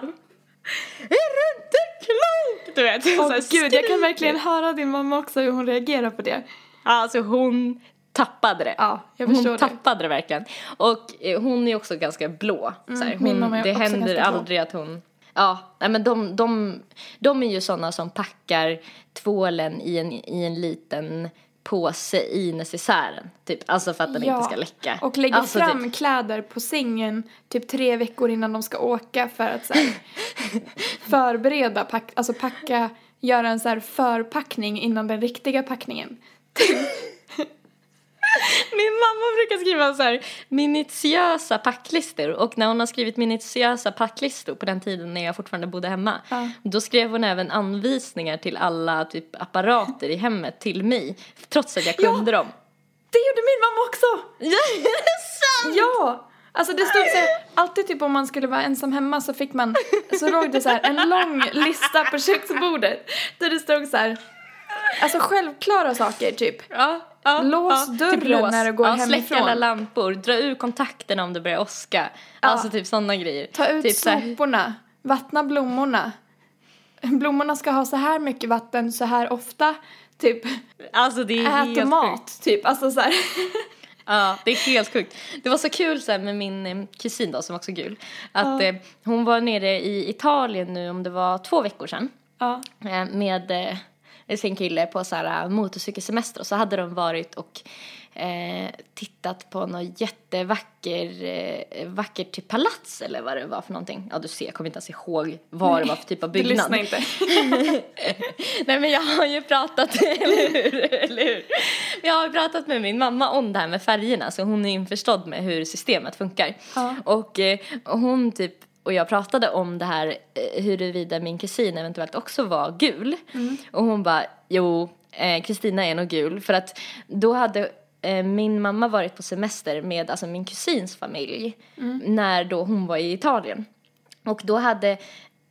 är du inte klok? Du vet. Åh så här, gud, jag kan verkligen höra din mamma också hur hon reagerar på det. Alltså hon tappade det. Ja, jag förstår hon det. tappade det verkligen. Och eh, hon är också ganska blå. så här. Mm, Hon, är det händer ganska blå. aldrig att hon... Ja, nej men de, de, de är ju sådana som packar tvålen i en, i en liten påse i necessären. Typ, alltså för att den inte ska läcka. och lägger alltså, fram Typ, kläder på sängen typ tre veckor innan de ska åka för att så här, förbereda, pack, alltså packa, göra en så här förpackning innan den riktiga packningen. Min mamma brukar skriva så här minutiösa packlistor och när hon har skrivit minutiösa packlistor på den tiden när jag fortfarande bodde hemma Ja. då skrev hon även anvisningar till alla typ apparater i hemmet till mig trots att jag kunde dem. Det gjorde min mamma också! Ja, är det sant? Ja! Alltså det stod så här, alltid typ om man skulle vara ensam hemma så fick man, så låg det så här en lång lista på köksbordet där det stod så här, alltså självklara saker typ. Ja, ja, Lås ja, dörren när du går ja, Släck hemifrån. alla lampor, dra ur kontakterna om det börjar åska. Alltså typ sådana grejer. Ta ut typ soporna, vattna blommorna. Blommorna ska ha så här mycket vatten så här ofta, typ Alltså det är helt ät sjukt. mat, typ, alltså så här. Ja, det är helt sjukt. Det var så kul sen med min eh, kusin då som också är gul. Att eh, hon var nere i Italien nu om det var två veckor sedan. Ja. Eh, med eh, sin kille på så här eh, motorcykelsemester och så hade de varit och eh, tittat på något jättevacker eh, vackert typ palats eller vad det var för någonting. Ja du ser, jag kommer inte ens ihåg vad det var för typ av Du byggnad. lyssnar inte. Nej men jag har ju pratat, eller hur? eller hur? Jag har pratat med min mamma om det här med färgerna så hon är införstådd med hur systemet funkar. Ja. Och, eh, och hon typ och jag pratade om det här eh, huruvida min kusin eventuellt också var gul. Och hon bara, jo, eh, Kristina är nog gul. För att då hade eh, min mamma varit på semester med alltså min kusins familj när då hon var i Italien. Och då hade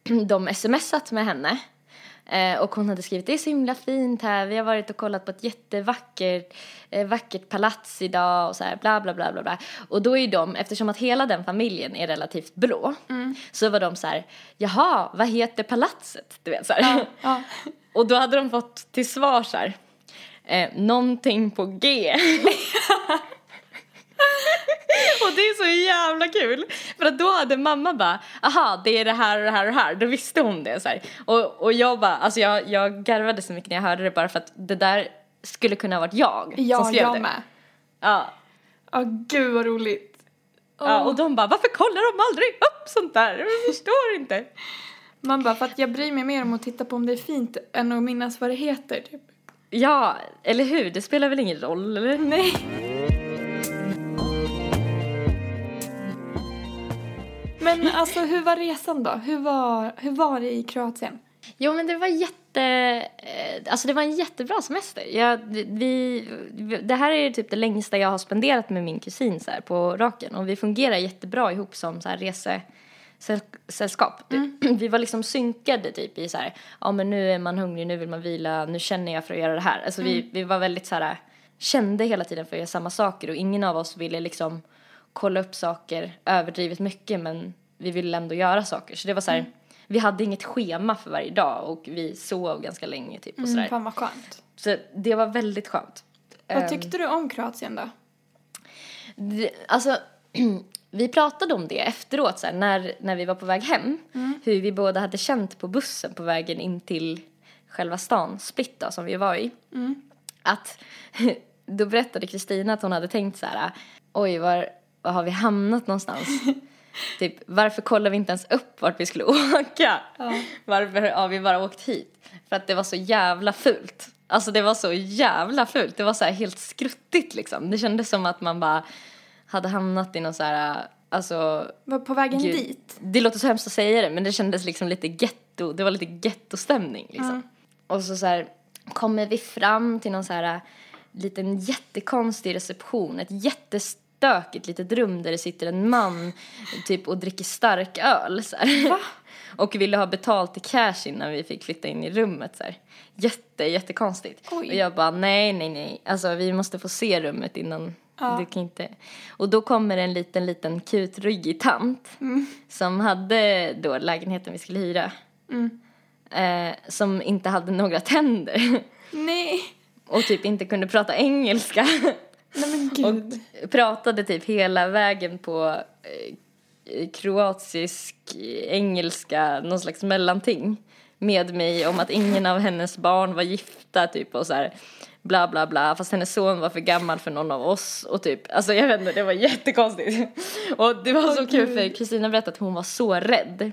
de smsat med henne. Eh, och hon hade skrivit det är så himla fint här, vi har varit och kollat på ett jättevackert eh, vackert palats idag och så här bla bla bla bla bla. Och då är de, eftersom att hela den familjen är relativt blå, så var de så här, jaha, vad heter palatset? Du vet så här. Ja. Och då hade de fått till svar så här, eh, någonting på G. och det är så jävla kul. För att då hade mamma bara, aha det är det här och det här och det här. Då visste hon det så här. Och, och jag bara, alltså jag, jag garvade så mycket när jag hörde det bara för att det där skulle kunna ha varit jag som Ja, skrev jag det. med. Ja. Ja, gud vad roligt. ja. Och de bara, varför kollar de aldrig upp sånt där? Jag förstår inte. Man bara, för att jag bryr mig mer om att titta på om det är fint än att minnas vad det heter, typ. Ja, eller hur? Det spelar väl ingen roll, eller? Nej. Men alltså hur var resan då? Hur var, hur var det i Kroatien? Jo, men det var jätte... eh, Alltså det var en jättebra semester. Jag, vi, det här är typ det längsta jag har spenderat med min kusin så här, på raken. Och vi fungerar jättebra ihop som så här, resesällskap. Vi var liksom synkade typ i så här, ja men nu är man hungrig, nu vill man vila, nu känner jag för att göra det här. Alltså vi, vi var väldigt så här, kände hela tiden för att göra samma saker och ingen av oss ville liksom kolla upp saker överdrivet mycket men vi ville ändå göra saker. Så det var så här, vi hade inget schema för varje dag och vi sov ganska länge typ och sådär. Mm, fan vad skönt. Så det var väldigt skönt. Vad Ehm, tyckte du om Kroatien då? det, alltså, vi pratade om det efteråt så här, när, när vi var på väg hem. Hur vi båda hade känt på bussen på vägen in till själva stan, Split då, som vi var i. Att då berättade Kristina att hon hade tänkt så här, oj var, var har vi hamnat någonstans? typ, varför kollar vi inte ens upp vart vi skulle åka? Varför har vi bara åkt hit? För att det var så jävla fult. Alltså det var så jävla fult. Det var så här helt skruttigt liksom. Det kändes som att man bara hade hamnat i någon så här, alltså Var på vägen Gud. dit? det låter så hemskt att säga det men det kändes liksom lite getto, det var lite gettostämning liksom. Och så så här kommer vi fram till någon så här äh, liten jättekonstig reception, ett jättestökigt litet rum där det sitter en man typ och dricker stark öl så. Och ville ha betalt i cash innan vi fick flytta in i rummet så här. Jätte, jättekonstigt. Oj. Och jag bara nej, nej, nej. Alltså vi måste få se rummet innan Ja. du kan inte. Och då kommer en liten, liten kutryggig tant som hade då lägenheten vi skulle hyra. Eh, som inte hade några tänder Nej. och typ inte kunde prata engelska. Nej gud. och pratade typ hela vägen på eh, kroatisk, engelska, någon slags mellanting med mig om att ingen av hennes barn var gifta typ och så här bla bla bla. Fast hennes son var för gammal för någon av oss och typ alltså jag vet inte det var jättekonstigt. Och det var så kul för Kristina berättade att hon var så rädd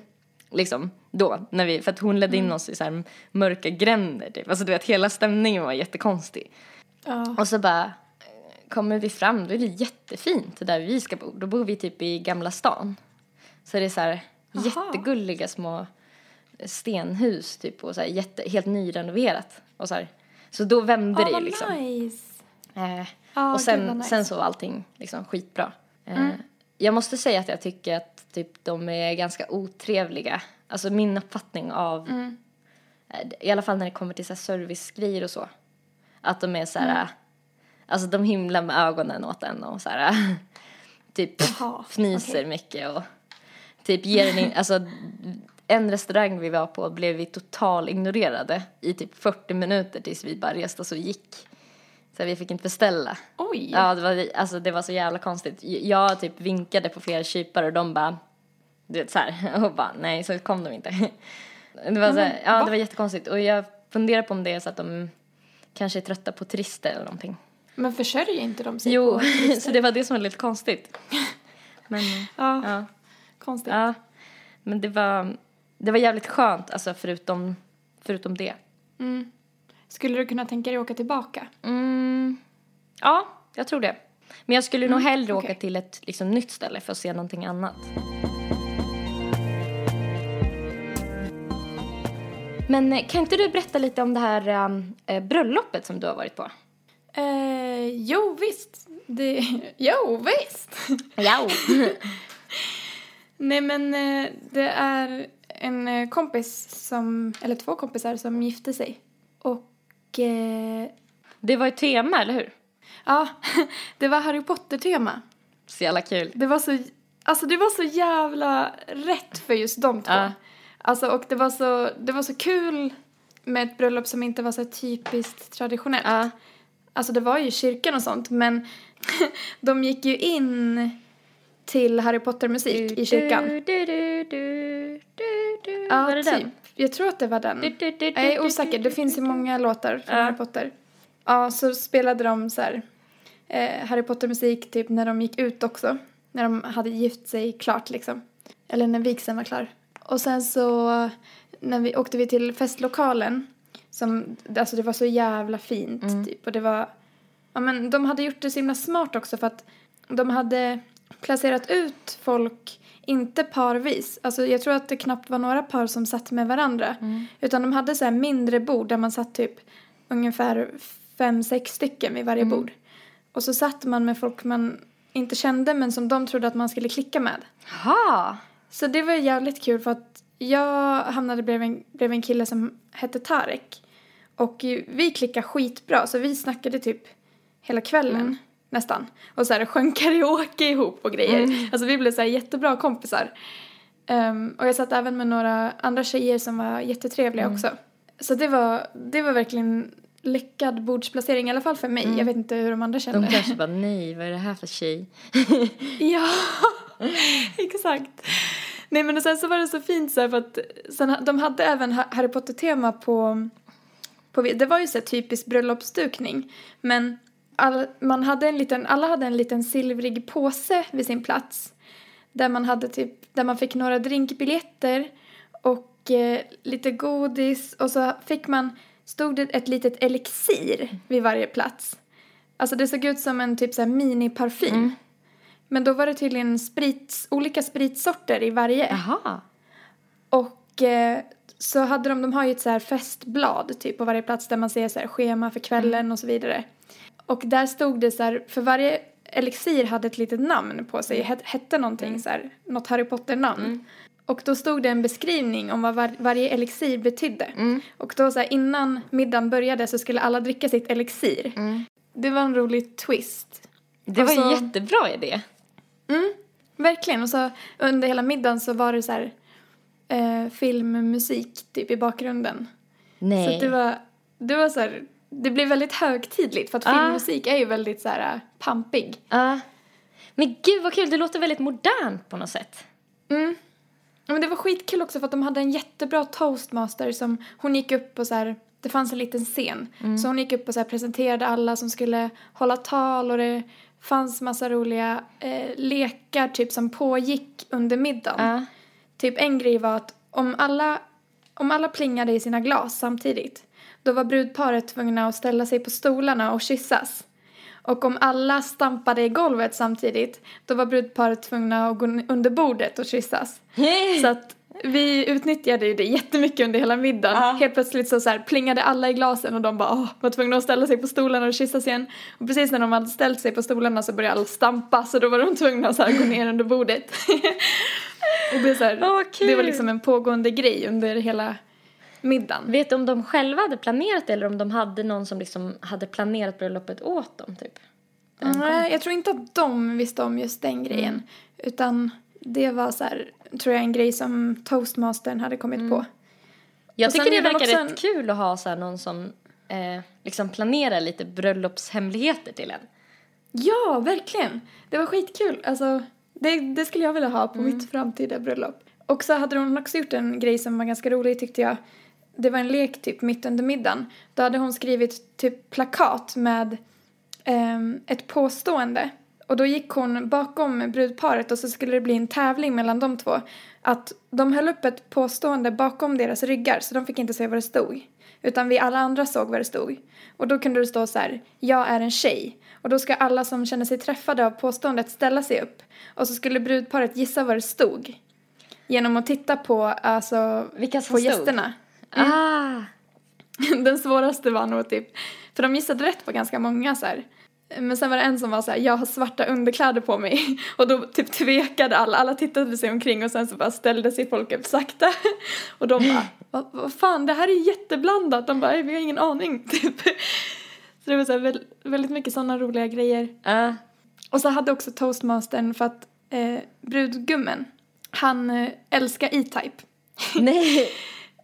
liksom då när vi för att hon ledde in oss i så här mörka gränder typ. Alltså du vet hela stämningen var jättekonstig. Ja. och så bara kommer vi fram, då är det jättefint där vi ska bo. Då bor vi typ i Gamla stan. Så det är så här Aha. jättegulliga små stenhus typ och så här jätte, helt nyrenoverat. Och så, här. så då vände Ja, det ju vad liksom. nice. Eh, Ja, och sen, nice. sen så var allting liksom skitbra. Eh, Jag måste säga att jag tycker att typ de är ganska otrevliga. Alltså min uppfattning av, eh, i alla fall när det kommer till så här servicegrejer och så. Att de är så här, alltså de himlar med ögonen åt en och så här, typ Jaha, fnyser mycket och typ ger en, in, alltså en restaurang vi var på blev vi total ignorerade i typ 40 minuter tills vi bara reste oss och gick. Så vi fick inte beställa. Oj. Ja, det var, alltså, det var så jävla konstigt. Jag typ vinkade på flera kypare och de bara, du vet så här, och bara nej, så kom de inte. Det var, så här, ja, det var jättekonstigt och jag funderar på om det är så att de kanske är trötta på turister eller någonting. Men försörjer inte de sig Jo, på så det var det som var lite konstigt. Men, Ja, ja, konstigt. ja. Men det var, det var jävligt skönt, alltså förutom, förutom det. Mm. Skulle du kunna tänka dig åka tillbaka? Mm, ja, jag tror det. Men jag skulle nog hellre okej. åka till ett liksom, nytt ställe för att se någonting annat. Men eh, kan inte du berätta lite om det här um, bröllopet som du har varit på? Eh, jo, visst. Det, jo, visst. Ja. Nej, men eh, det är en eh, kompis som, eller två kompisar som gifte sig. Och eh, Det var ett tema, eller hur? ja, det var Harry Potter-tema. Så jävla kul. Det var så, alltså det var så jävla rätt för just de två. Ja. Alltså och det var så, det var så kul med ett bröllop som inte var så typiskt traditionellt. Ja. Alltså det var ju kyrkan och sånt men de gick ju in till Harry Potter-musik i kyrkan. Du, du, du. Ja, var det typ. den? Jag tror att det var den. Jag är osäker, det finns ju många låtar från Ja. Harry Potter. Ja, så spelade de så här eh, Harry Potter-musik typ när de gick ut också. När de hade gift sig klart liksom. Eller när vigseln var klar. Och sen så när vi åkte vi till festlokalen som, alltså det var så jävla fint Mm. typ och det var, ja men de hade gjort det så himla smart också för att de hade placerat ut folk inte parvis. Alltså jag tror att det knappt var några par som satt med varandra. Utan de hade så mindre bord där man satt typ ungefär fem, sex stycken vid varje bord. Och så satt man med folk man inte kände men som de trodde att man skulle klicka med. Ha. Så det var jävligt kul för att jag hamnade bredvid en, bredvid en kille som hette Tarek. Och vi klickade skitbra så vi snackade typ hela kvällen nästan. Och så här sjöng karaoke ihop och grejer. Alltså vi blev så här jättebra kompisar. Ehm, och jag satt även med några andra tjejer som var jättetrevliga också. Så det var, det var verkligen lyckad bordsplacering, i alla fall för mig. Jag vet inte hur de andra kände. De kanske bara, nej, vad är det här för tjej? Ja, exakt. Nej men och sen så var det så fint så här för att sen, de hade även Ha- Harry Potter-tema på, på, det var ju så här typisk bröllopsdukning. Men all, man hade en liten, alla hade en liten silvrig påse vid sin plats. Där man hade typ, där man fick några drinkbiljetter och eh, lite godis och så fick man, stod det ett litet elixir vid varje plats. Alltså det såg ut som en typ så här mini-parfym. Men då var det tydligen sprit, olika spritsorter i varje. Jaha. Och eh, så hade de, de har ju ett så här festblad typ på varje plats där man ser så här schema för kvällen och så vidare. Och där stod det så här, för varje elixir hade ett litet namn på sig, het, hette någonting så här, något Harry Potter-namn. Och då stod det en beskrivning om vad var, varje elixir betydde. Och då så här, innan middagen började så skulle alla dricka sitt elixir. Det var en rolig twist. Det Och var så- en jättebra idé. Mm, verkligen. Och så under hela middagen så var det så här eh, filmmusik typ i bakgrunden. Nej. Så det var, det var så här, det blev väldigt högtidligt för att Ah. filmmusik är ju väldigt så här pampig. Ja. Men gud vad kul, det låter väldigt modernt på något sätt. Mm. Men det var skitkul också för att de hade en jättebra toastmaster som hon gick upp och så här, det fanns en liten scen. Så hon gick upp och så presenterade alla som skulle hålla tal och det fanns massa roliga eh, lekar typ som pågick under middagen. Ja. Typ en grej var att om alla, om alla plingade i sina glas samtidigt då var brudparet tvungna att ställa sig på stolarna och kyssas. Och om alla stampade i golvet samtidigt då var brudparet tvungna att gå under bordet och kyssas. Så att vi utnyttjade ju det jättemycket under hela middagen. Ja. Helt plötsligt så, så här plingade alla i glasen och de bara åh, var tvungna att ställa sig på stolarna och kyssas igen. Och precis när de hade ställt sig på stolarna så började alla stampa så då var de tvungna att så här gå ner under bordet. och det, så här, kul. det var liksom en pågående grej under hela middagen. Vet du om de själva hade planerat det eller om de hade någon som liksom hade planerat bröllopet åt dem typ? Nej, jag tror inte att de visste om just den grejen. Utan det var så här, tror jag en grej som toastmastern hade kommit på. Jag Och tycker det verkar rätt en- kul att ha så någon som eh, liksom planerar lite bröllopshemligheter till en. Ja, verkligen. Det var skitkul. Alltså, det, det skulle jag vilja ha på mitt framtida bröllop. Och så hade hon också gjort en grej som var ganska rolig tyckte jag. Det var en lek typ mitt under middagen. Då hade hon skrivit typ plakat med ehm, ett påstående. Och då gick hon bakom brudparet och så skulle det bli en tävling mellan de två. Att de höll upp ett påstående bakom deras ryggar så de fick inte se vad det stod. Utan vi alla andra såg vad det stod. Och då kunde det stå så här, jag är en tjej. Och då ska alla som känner sig träffade av påståendet ställa sig upp. Och så skulle brudparet gissa vad det stod. Genom att titta på, alltså, Vilka som på stod? gästerna. Ah! Den svåraste var nog typ, för de gissade rätt på ganska många så här. Men sen var det en som var så här, jag har svarta underkläder på mig. Och då typ tvekade alla, alla tittade sig omkring och sen så bara ställde sig folk upp sakta. Och de bara, vad, vad fan det här är jätteblandat. De bara, vi har ingen aning typ. Så det var så här, väl- väldigt mycket sådana roliga grejer. Ah. Och så hade också toastmastern för att eh, brudgummen, han eh, älskar E-Type. Nej!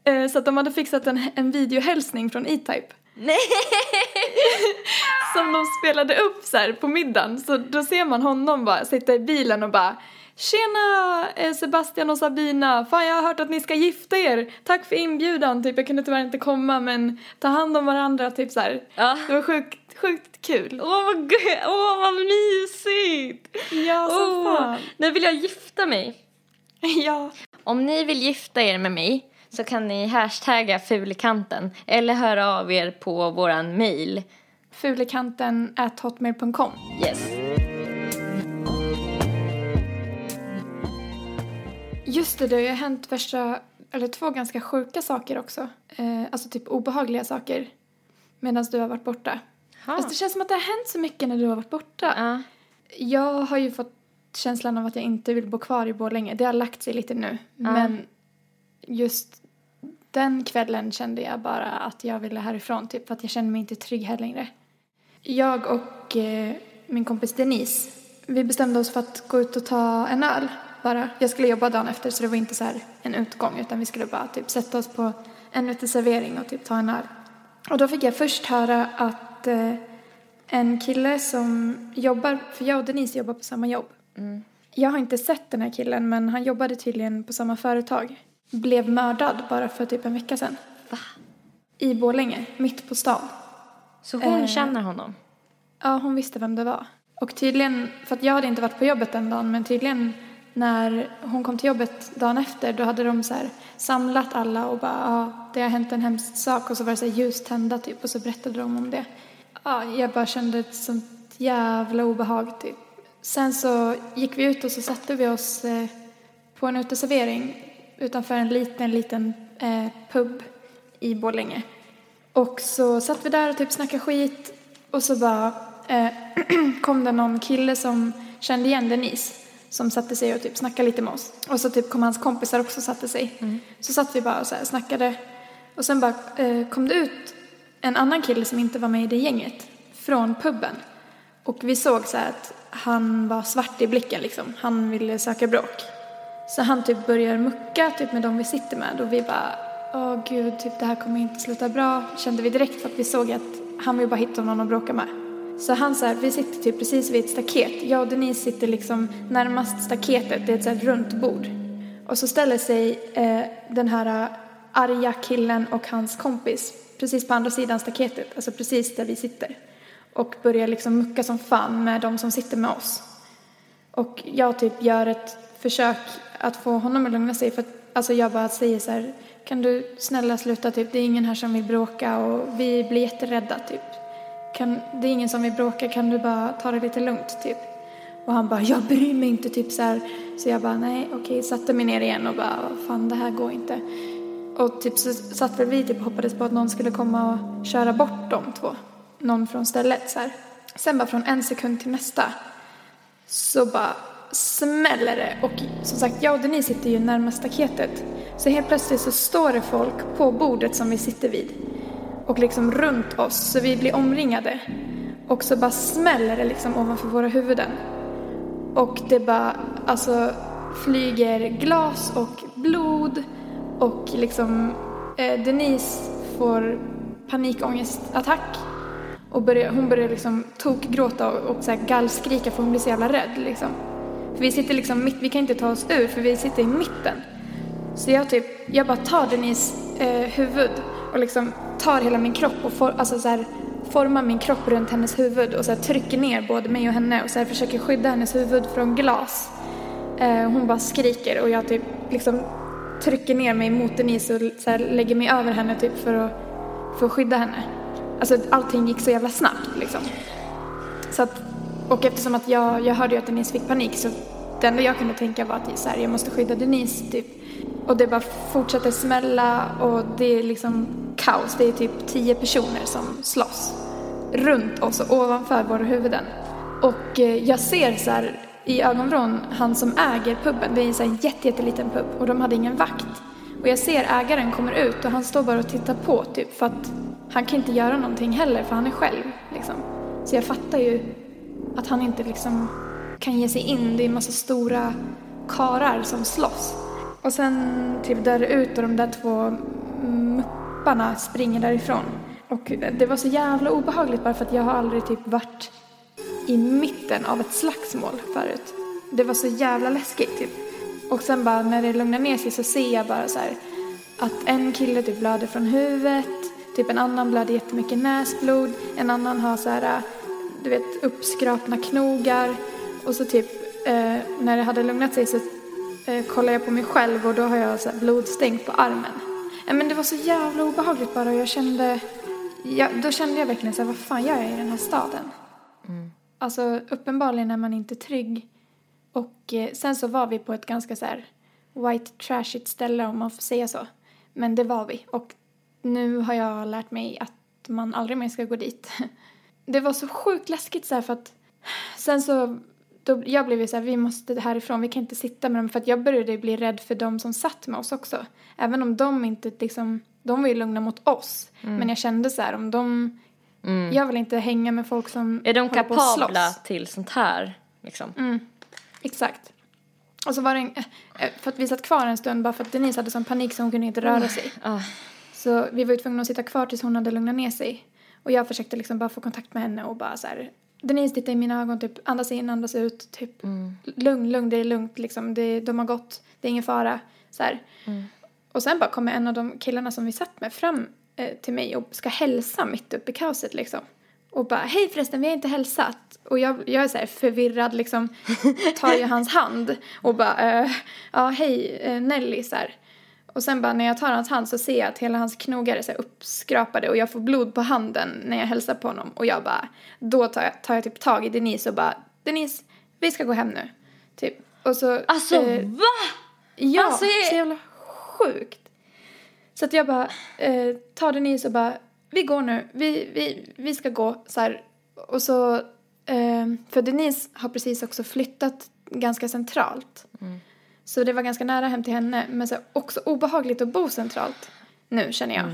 Eh, så att de hade fixat en, en videohälsning från E-Type. Nej! som de spelade upp så här på middagen. Så då ser man honom bara sitta i bilen och bara Tjena eh, Sebastian och Sabina, fan jag har hört att ni ska gifta er. Tack för inbjudan, typ jag kunde tyvärr inte komma men ta hand om varandra, typ så här. Ja. Det var sjukt, sjukt kul. Åh vad, gö- åh, vad mysigt! Ja, som Åh, fan. nu vill jag gifta mig. Ja. Om ni vill gifta er med mig så kan ni hashtagga fulikanten eller höra av er på våran mail. Fulekanten at hotmail.com. Yes. Just det, det har ju hänt värsta, eller två ganska sjuka saker också. Eh, alltså typ obehagliga saker. Medan du har varit borta. Alltså det känns som att det har hänt så mycket när du har varit borta. Ja. Jag har ju fått känslan av att jag inte vill bo kvar i Borlänge. Det har lagt sig lite nu. Men just den kvällen kände jag bara att jag ville härifrån. Typ för att jag kände mig inte trygg här längre. Jag och eh, min kompis Denise, vi bestämde oss för att gå ut och ta en öl. Bara. Jag skulle jobba dagen efter så det var inte så här en utgång utan vi skulle bara typ sätta oss på en uteservering och typ ta en öl. Och då fick jag först höra att eh, en kille som jobbar, för jag och Denise jobbar på samma jobb. Jag har inte sett den här killen men han jobbade tydligen på samma företag. Blev mördad bara för typ en vecka sedan. Va? I Borlänge, mitt på stan. Så hon Eh. känner honom? Ja, hon visste vem det var. Och tydligen, för att jag hade inte varit på jobbet den dagen, men tydligen när hon kom till jobbet dagen efter, då hade de så här samlat alla och bara, ja, det har hänt en hemsk sak och så var det så ljus tända typ och så berättade de om det. Ja, jag bara kände ett sånt jävla obehag typ. Sen så gick vi ut och så satte vi oss eh, på en uteservering utanför en liten, liten eh, pub i Borlänge. Och så satt vi där och typ snackade skit och så bara eh, kom det någon kille som kände igen Denise som satte sig och typ snackade lite med oss. Och så typ kom hans kompisar också och satte sig. Så satt vi bara och så här snackade. Och sen bara eh, kom det ut en annan kille som inte var med i det gänget från puben. Och vi såg så att han var svart i blicken liksom. Han ville söka bråk. Så han typ börjar mucka typ med dem vi sitter med och vi bara åh gud, typ det här kommer inte sluta bra. Kände vi direkt för att vi såg att han vill bara hitta någon att bråka med. Så han så här, vi sitter typ precis vid ett staket. Jag och Denise sitter liksom närmast staketet, det är ett så här runt bord. Och så ställer sig eh, den här eh, arga killen och hans kompis precis på andra sidan staketet, alltså precis där vi sitter. Och börjar liksom mucka som fan med de som sitter med oss. Och jag typ gör ett försök att få honom att lugna sig för att alltså jag bara säger så här kan du snälla sluta typ det är ingen här som vill bråka och vi blir jätterädda typ. Kan, det är ingen som vill bråka kan du bara ta det lite lugnt typ. Och han bara jag bryr mig inte typ så här. Så jag bara nej okej satte mig ner igen och bara fan det här går inte. Och typ så satt väl vi typ och hoppades på att någon skulle komma och köra bort de två. Någon från stället så här. Sen bara från en sekund till nästa så bara smäller det. Och som sagt, jag och Denise sitter ju närmast staketet. Så helt plötsligt så står det folk på bordet som vi sitter vid. Och liksom runt oss, så vi blir omringade. Och så bara smäller det liksom ovanför våra huvuden. Och det bara, alltså flyger glas och blod. Och liksom eh, Denise får panikångestattack. Och börjar, hon börjar liksom tokgråta och, och så här gallskrika för hon blir så jävla rädd liksom. För vi sitter liksom mitt, vi kan inte ta oss ur för vi sitter i mitten. Så jag typ, jag bara tar Denise eh, huvud och liksom tar hela min kropp och for, alltså så här, formar min kropp runt hennes huvud och så här, trycker ner både mig och henne och så här, försöker skydda hennes huvud från glas. Eh, hon bara skriker och jag typ liksom trycker ner mig mot Denise och så här, lägger mig över henne typ för att, för att skydda henne. Alltså allting gick så jävla snabbt liksom. Så att, och eftersom att jag, jag hörde ju att Denise fick panik så det enda jag kunde tänka var att så här, jag måste skydda Denise typ. Och det bara fortsätter smälla och det är liksom kaos. Det är typ tio personer som slåss runt oss och ovanför våra huvuden. Och eh, jag ser så här i ögonvrån han som äger puben. Det är en så här jätte, jätteliten pub och de hade ingen vakt. Och jag ser ägaren kommer ut och han står bara och tittar på typ för att han kan inte göra någonting heller för han är själv liksom. Så jag fattar ju att han inte liksom kan ge sig in. Det är en massa stora karar som slåss. Och sen typ dör det ut och de där två mupparna springer därifrån. Och det var så jävla obehagligt bara för att jag har aldrig typ varit i mitten av ett slagsmål förut. Det var så jävla läskigt typ. Och sen bara när det lugnar ner sig så ser jag bara så här att en kille typ blöder från huvudet, typ en annan blöder jättemycket näsblod, en annan har så här, du vet, uppskrapna knogar och så typ eh, när det hade lugnat sig så eh, kollar jag på mig själv och då har jag så här blodstänk på armen. Eh, men det var så jävla obehagligt bara och jag kände, ja, då kände jag verkligen så här, vad fan gör jag i den här staden? Alltså uppenbarligen är man inte trygg. Och eh, sen så var vi på ett ganska så här white trashigt ställe om man får säga så. Men det var vi och nu har jag lärt mig att man aldrig mer ska gå dit. Det var så sjukt läskigt så här för att sen så då, jag blev ju så här, vi måste härifrån, vi kan inte sitta med dem för att jag började bli rädd för de som satt med oss också. Även om de inte liksom, de var ju lugna mot oss. Mm. Men jag kände så här, om de, jag vill inte hänga med folk som Är de kapabla till sånt här? Liksom? Exakt. Och så var det en, eh, för att vi satt kvar en stund bara för att Denise hade sån panik så hon kunde inte röra sig. Ah. Så vi var ju tvungna att sitta kvar tills hon hade lugnat ner sig. Och jag försökte liksom bara få kontakt med henne och bara så här. Denise titta i mina ögon, typ andas in, andas ut, typ lugn, lugn, det är lugnt liksom. Det, de har gått, det är ingen fara. Så här. Och sen bara kommer en av de killarna som vi satt med fram eh, till mig och ska hälsa mitt uppe i kaoset liksom. Och bara, hej förresten, vi har inte hälsat. Och jag, jag är så förvirrad liksom, tar ju hans hand och bara, eh, ja hej eh, Nelly så här. Och sen bara när jag tar hans hand så ser jag att hela hans knogar är så uppskrapade och jag får blod på handen när jag hälsar på honom. Och jag bara, då tar jag, tar jag typ tag i Denise och bara, Denise, vi ska gå hem nu. Typ. Och så, Alltså eh, va? Ja, Alltså, jag- så jävla sjukt. Så att jag bara eh, tar Denise och bara, vi går nu, vi, vi, vi ska gå så här. Och så, eh, för Denise har precis också flyttat ganska centralt. Så det var ganska nära hem till henne, men så också obehagligt att bo centralt nu känner jag.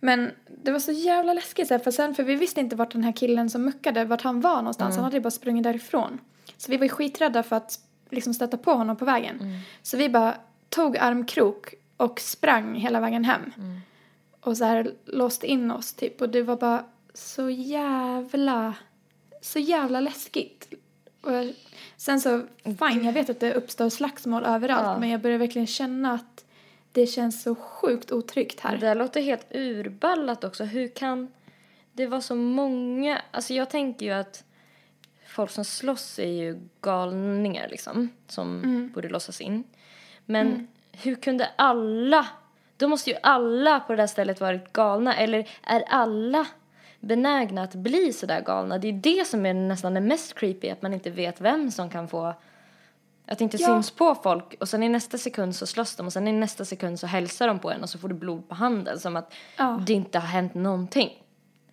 Men det var så jävla läskigt så här, för sen, för vi visste inte vart den här killen som muckade, vart han var någonstans. Han hade ju bara sprungit därifrån. Så vi var ju skiträdda för att liksom stöta på honom på vägen. Så vi bara tog armkrok och sprang hela vägen hem. Och så här låste in oss typ. Och det var bara så jävla, så jävla läskigt. Och jag, sen så, fine, jag vet att det uppstår slagsmål överallt. Ja. Men jag börjar verkligen känna att det känns så sjukt otryggt här. Det här låter helt urballat också. Hur kan det vara så många? Alltså jag tänker ju att folk som slåss är ju galningar liksom. Som borde låsas in. Men hur kunde alla? Då måste ju alla på det där stället varit galna. Eller är alla benägna att bli sådär galna? Det är det som är nästan det mest creepy. Att man inte vet vem som kan få att det inte Ja. syns på folk och sen i nästa sekund så slåss de och sen i nästa sekund så hälsar de på en och så får du blod på handen som att Ja. det inte har hänt någonting.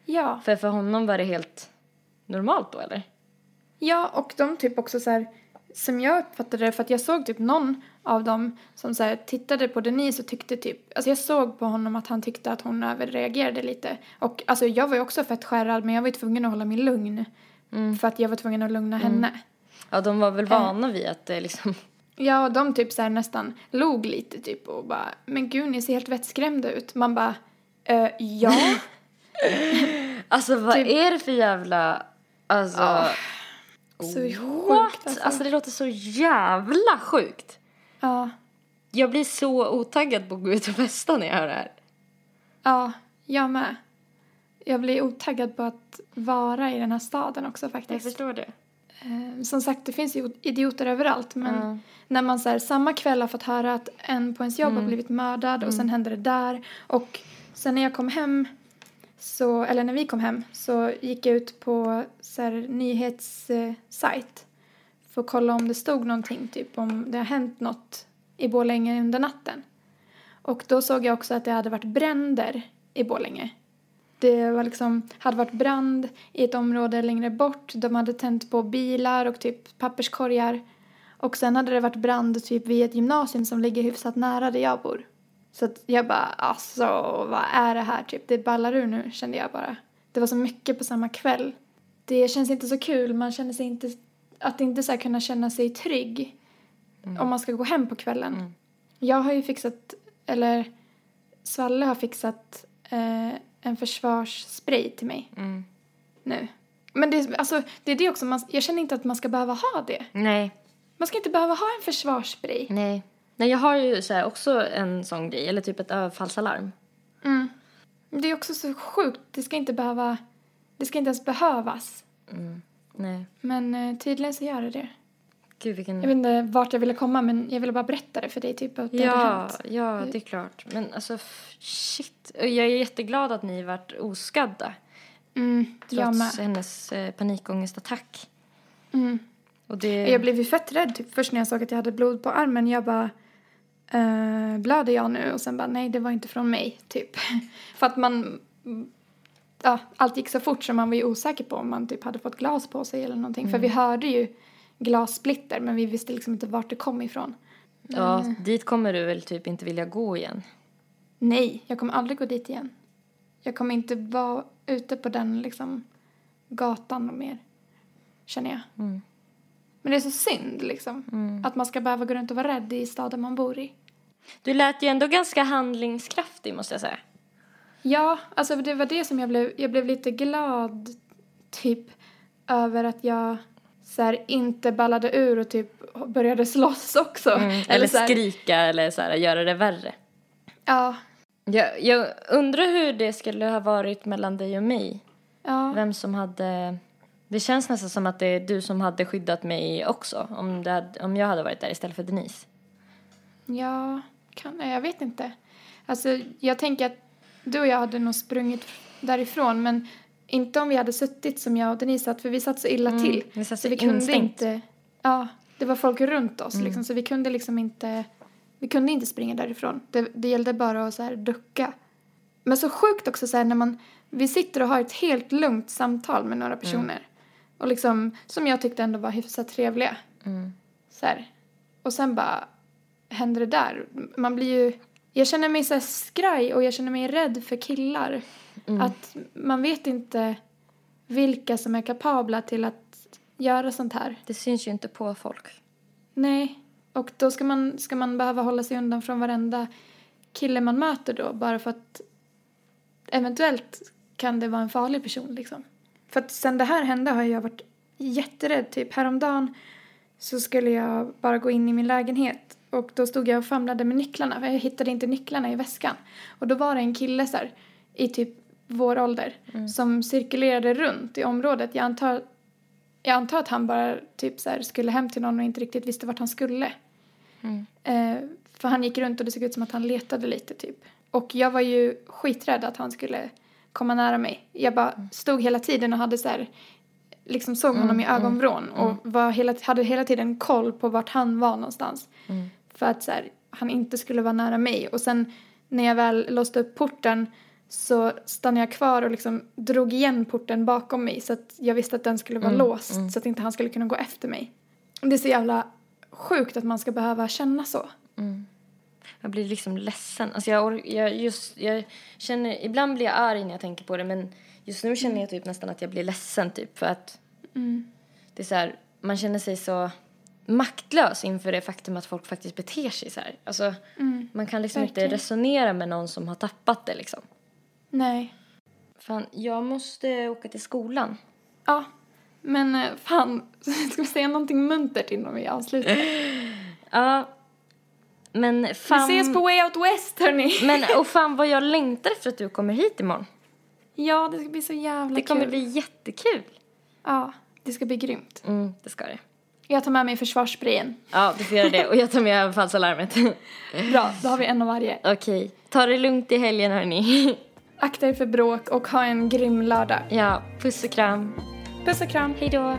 Ja. För för honom var det helt normalt då eller? Ja, och de typ också så här, som jag uppfattade det, för att jag såg typ någon av dem som så tittade på Denise och tyckte typ, alltså jag såg på honom att han tyckte att hon överreagerade lite. Och alltså jag var ju också fett skärrad men jag var ju tvungen att hålla mig lugn. För att jag var tvungen att lugna henne. Ja, de var väl vana vid att det liksom... Ja, och de typ så här nästan log lite typ och bara, men gud ni ser helt vettskrämda ut. Man bara, eh, ja. Alltså vad Typ- är det för jävla... Alltså... Ja. Så what? sjukt Alltså. alltså. det låter så jävla sjukt. Ja, Jag blir så otaggad på att gå ut och festa när jag hör det här. ja, jag med. Jag blir otaggad på att vara i den här staden också Jag faktiskt. förstår det. Eh, som sagt, det finns ju idioter överallt. Men Ja. när man så här, samma kväll har fått höra att en på ens jobb har blivit mördad och sen hände det där. Och sen när jag kom hem, så, eller när vi kom hem, så gick jag ut på så här, nyhetssajt för att kolla om det stod någonting, typ om det har hänt något i Borlänge under natten. Och då såg jag också att det hade varit bränder i Borlänge. Det var liksom, hade varit brand i ett område längre bort. De hade tänt på bilar och typ papperskorgar. Och sen hade det varit brand typ vid ett gymnasium som ligger hyfsat nära där jag bor. Så att jag bara, alltså vad är det här typ? Det ballar ur nu kände jag bara. Det var så mycket på samma kväll. Det känns inte så kul, man känner sig inte, att inte så kunna känna sig trygg. Om man ska gå hem på kvällen. Jag har ju fixat, eller Svalle har fixat eh, en försvarsspray till mig Mm. nu. Men det, alltså, det är det också, man, jag känner inte att man ska behöva ha det. Nej, Man ska inte behöva ha en försvarsspray. nej. Nej, jag har ju så här också en sån grej, eller typ ett överfallsalarm. Mm. Det är också så sjukt, det ska inte behöva, det ska inte ens behövas. Nej. Men eh, tydligen så gör det det. Gud vilken... Jag vet inte vart jag ville komma men jag ville bara berätta det för dig typ att det hade Ja, hänt. ja, det är klart. Men alltså, shit. Jag är jätteglad att ni varit oskadda. Mm, jag Trots hennes eh, panikångestattack. Mm. Och det... Jag blev ju fett rädd typ först när jag såg att jag hade blod på armen. Jag bara, eh, blöder jag nu? Och sen bara, nej det var inte från mig, typ. För att man, ja, allt gick så fort så man var ju osäker på om man typ hade fått glas på sig eller någonting. För vi hörde ju glassplitter men vi visste liksom inte vart det kom ifrån. Ja, dit kommer du väl typ inte vilja gå igen. Nej, jag kommer aldrig gå dit igen. Jag kommer inte vara ute på den liksom gatan mer, känner jag. Mm. Men det är så synd liksom, att man ska behöva gå runt och vara rädd i staden man bor i. Du lät ju ändå ganska handlingskraftig måste jag säga. Ja, alltså det var det som jag blev, jag blev lite glad typ över att jag så här, inte ballade ur och typ började slåss också. Mm. Eller, så här, skrika eller så här, göra det värre. Ja, Jag, jag undrar hur det skulle ha varit mellan dig och mig. ja. Vem som hade... Det känns nästan som att det är du som hade skyddat mig också. Om, det hade, om jag hade varit där istället för Denise. Ja, kan, jag vet inte. Alltså, jag tänker att du och jag hade nog sprungit därifrån, men inte om vi hade suttit som jag och Denise satt, för vi satt så illa Mm, till. vi satt så så vi kunde instängt. inte, ja, det var folk runt oss Mm. liksom, så vi kunde liksom inte, vi kunde inte springa därifrån. Det, det gällde bara att så här ducka. Men så sjukt också så här när man, vi sitter och har ett helt lugnt samtal med några personer. Och liksom, som jag tyckte ändå var hyfsat trevliga. Mm. Så här. Och sen bara händer det där. Man blir ju... Jag känner mig så här skraj och jag känner mig rädd för killar. Att man vet inte vilka som är kapabla till att göra sånt här. Det syns ju inte på folk. Nej. Och då ska man, ska man behöva hålla sig undan från varenda kille man möter då bara för att eventuellt kan det vara en farlig person liksom. För att sen det här hände har jag varit jätterädd. Typ häromdagen så skulle jag bara gå in i min lägenhet och då stod jag och famlade med nycklarna för jag hittade inte nycklarna i väskan. Och då var det en kille så här, i typ vår ålder som cirkulerade runt i området. Jag antar, jag antar att han bara typ så här, skulle hem till någon och inte riktigt visste vart han skulle. Eh, för han gick runt och det såg ut som att han letade lite typ. Och jag var ju skiträdd att han skulle komma nära mig. Jag bara stod hela tiden och hade så här, liksom såg honom i ögonvrån och var hela, hade hela tiden koll på vart han var någonstans. För att så här, han inte skulle vara nära mig. Och sen när jag väl låste upp porten så stannade jag kvar och liksom drog igen porten bakom mig så att jag visste att den skulle vara låst så att inte han skulle kunna gå efter mig. Det är så jävla sjukt att man ska behöva känna så. Jag blir liksom ledsen. Alltså jag, jag, just, jag känner, ibland blir jag arg när jag tänker på det men just nu känner jag typ nästan att jag blir ledsen typ för att det är så här, man känner sig så maktlös inför det faktum att folk faktiskt beter sig så här. Alltså, man kan liksom verkligen. inte resonera med någon som har tappat det liksom. Nej. Fan, jag måste åka till skolan. Ja, men eh, fan, ska vi säga någonting muntert innan vi avslutar? Ja, men Vi fan... ses på Way Out West hörni! Men och fan vad jag längtar efter att du kommer hit imorgon. Ja, det ska bli så jävla Det kommer kul. bli jättekul. Ja, det ska bli grymt. Mm, det ska det. Jag tar med mig försvarssprayen. Ja, du får göra det. Och jag tar med avfallsalarmet. Bra, då har vi en av varje. Okej, ta det lugnt i helgen hörni. Akta er för bråk och ha en grym lördag. Ja, puss och kram. Puss och kram. Hej då.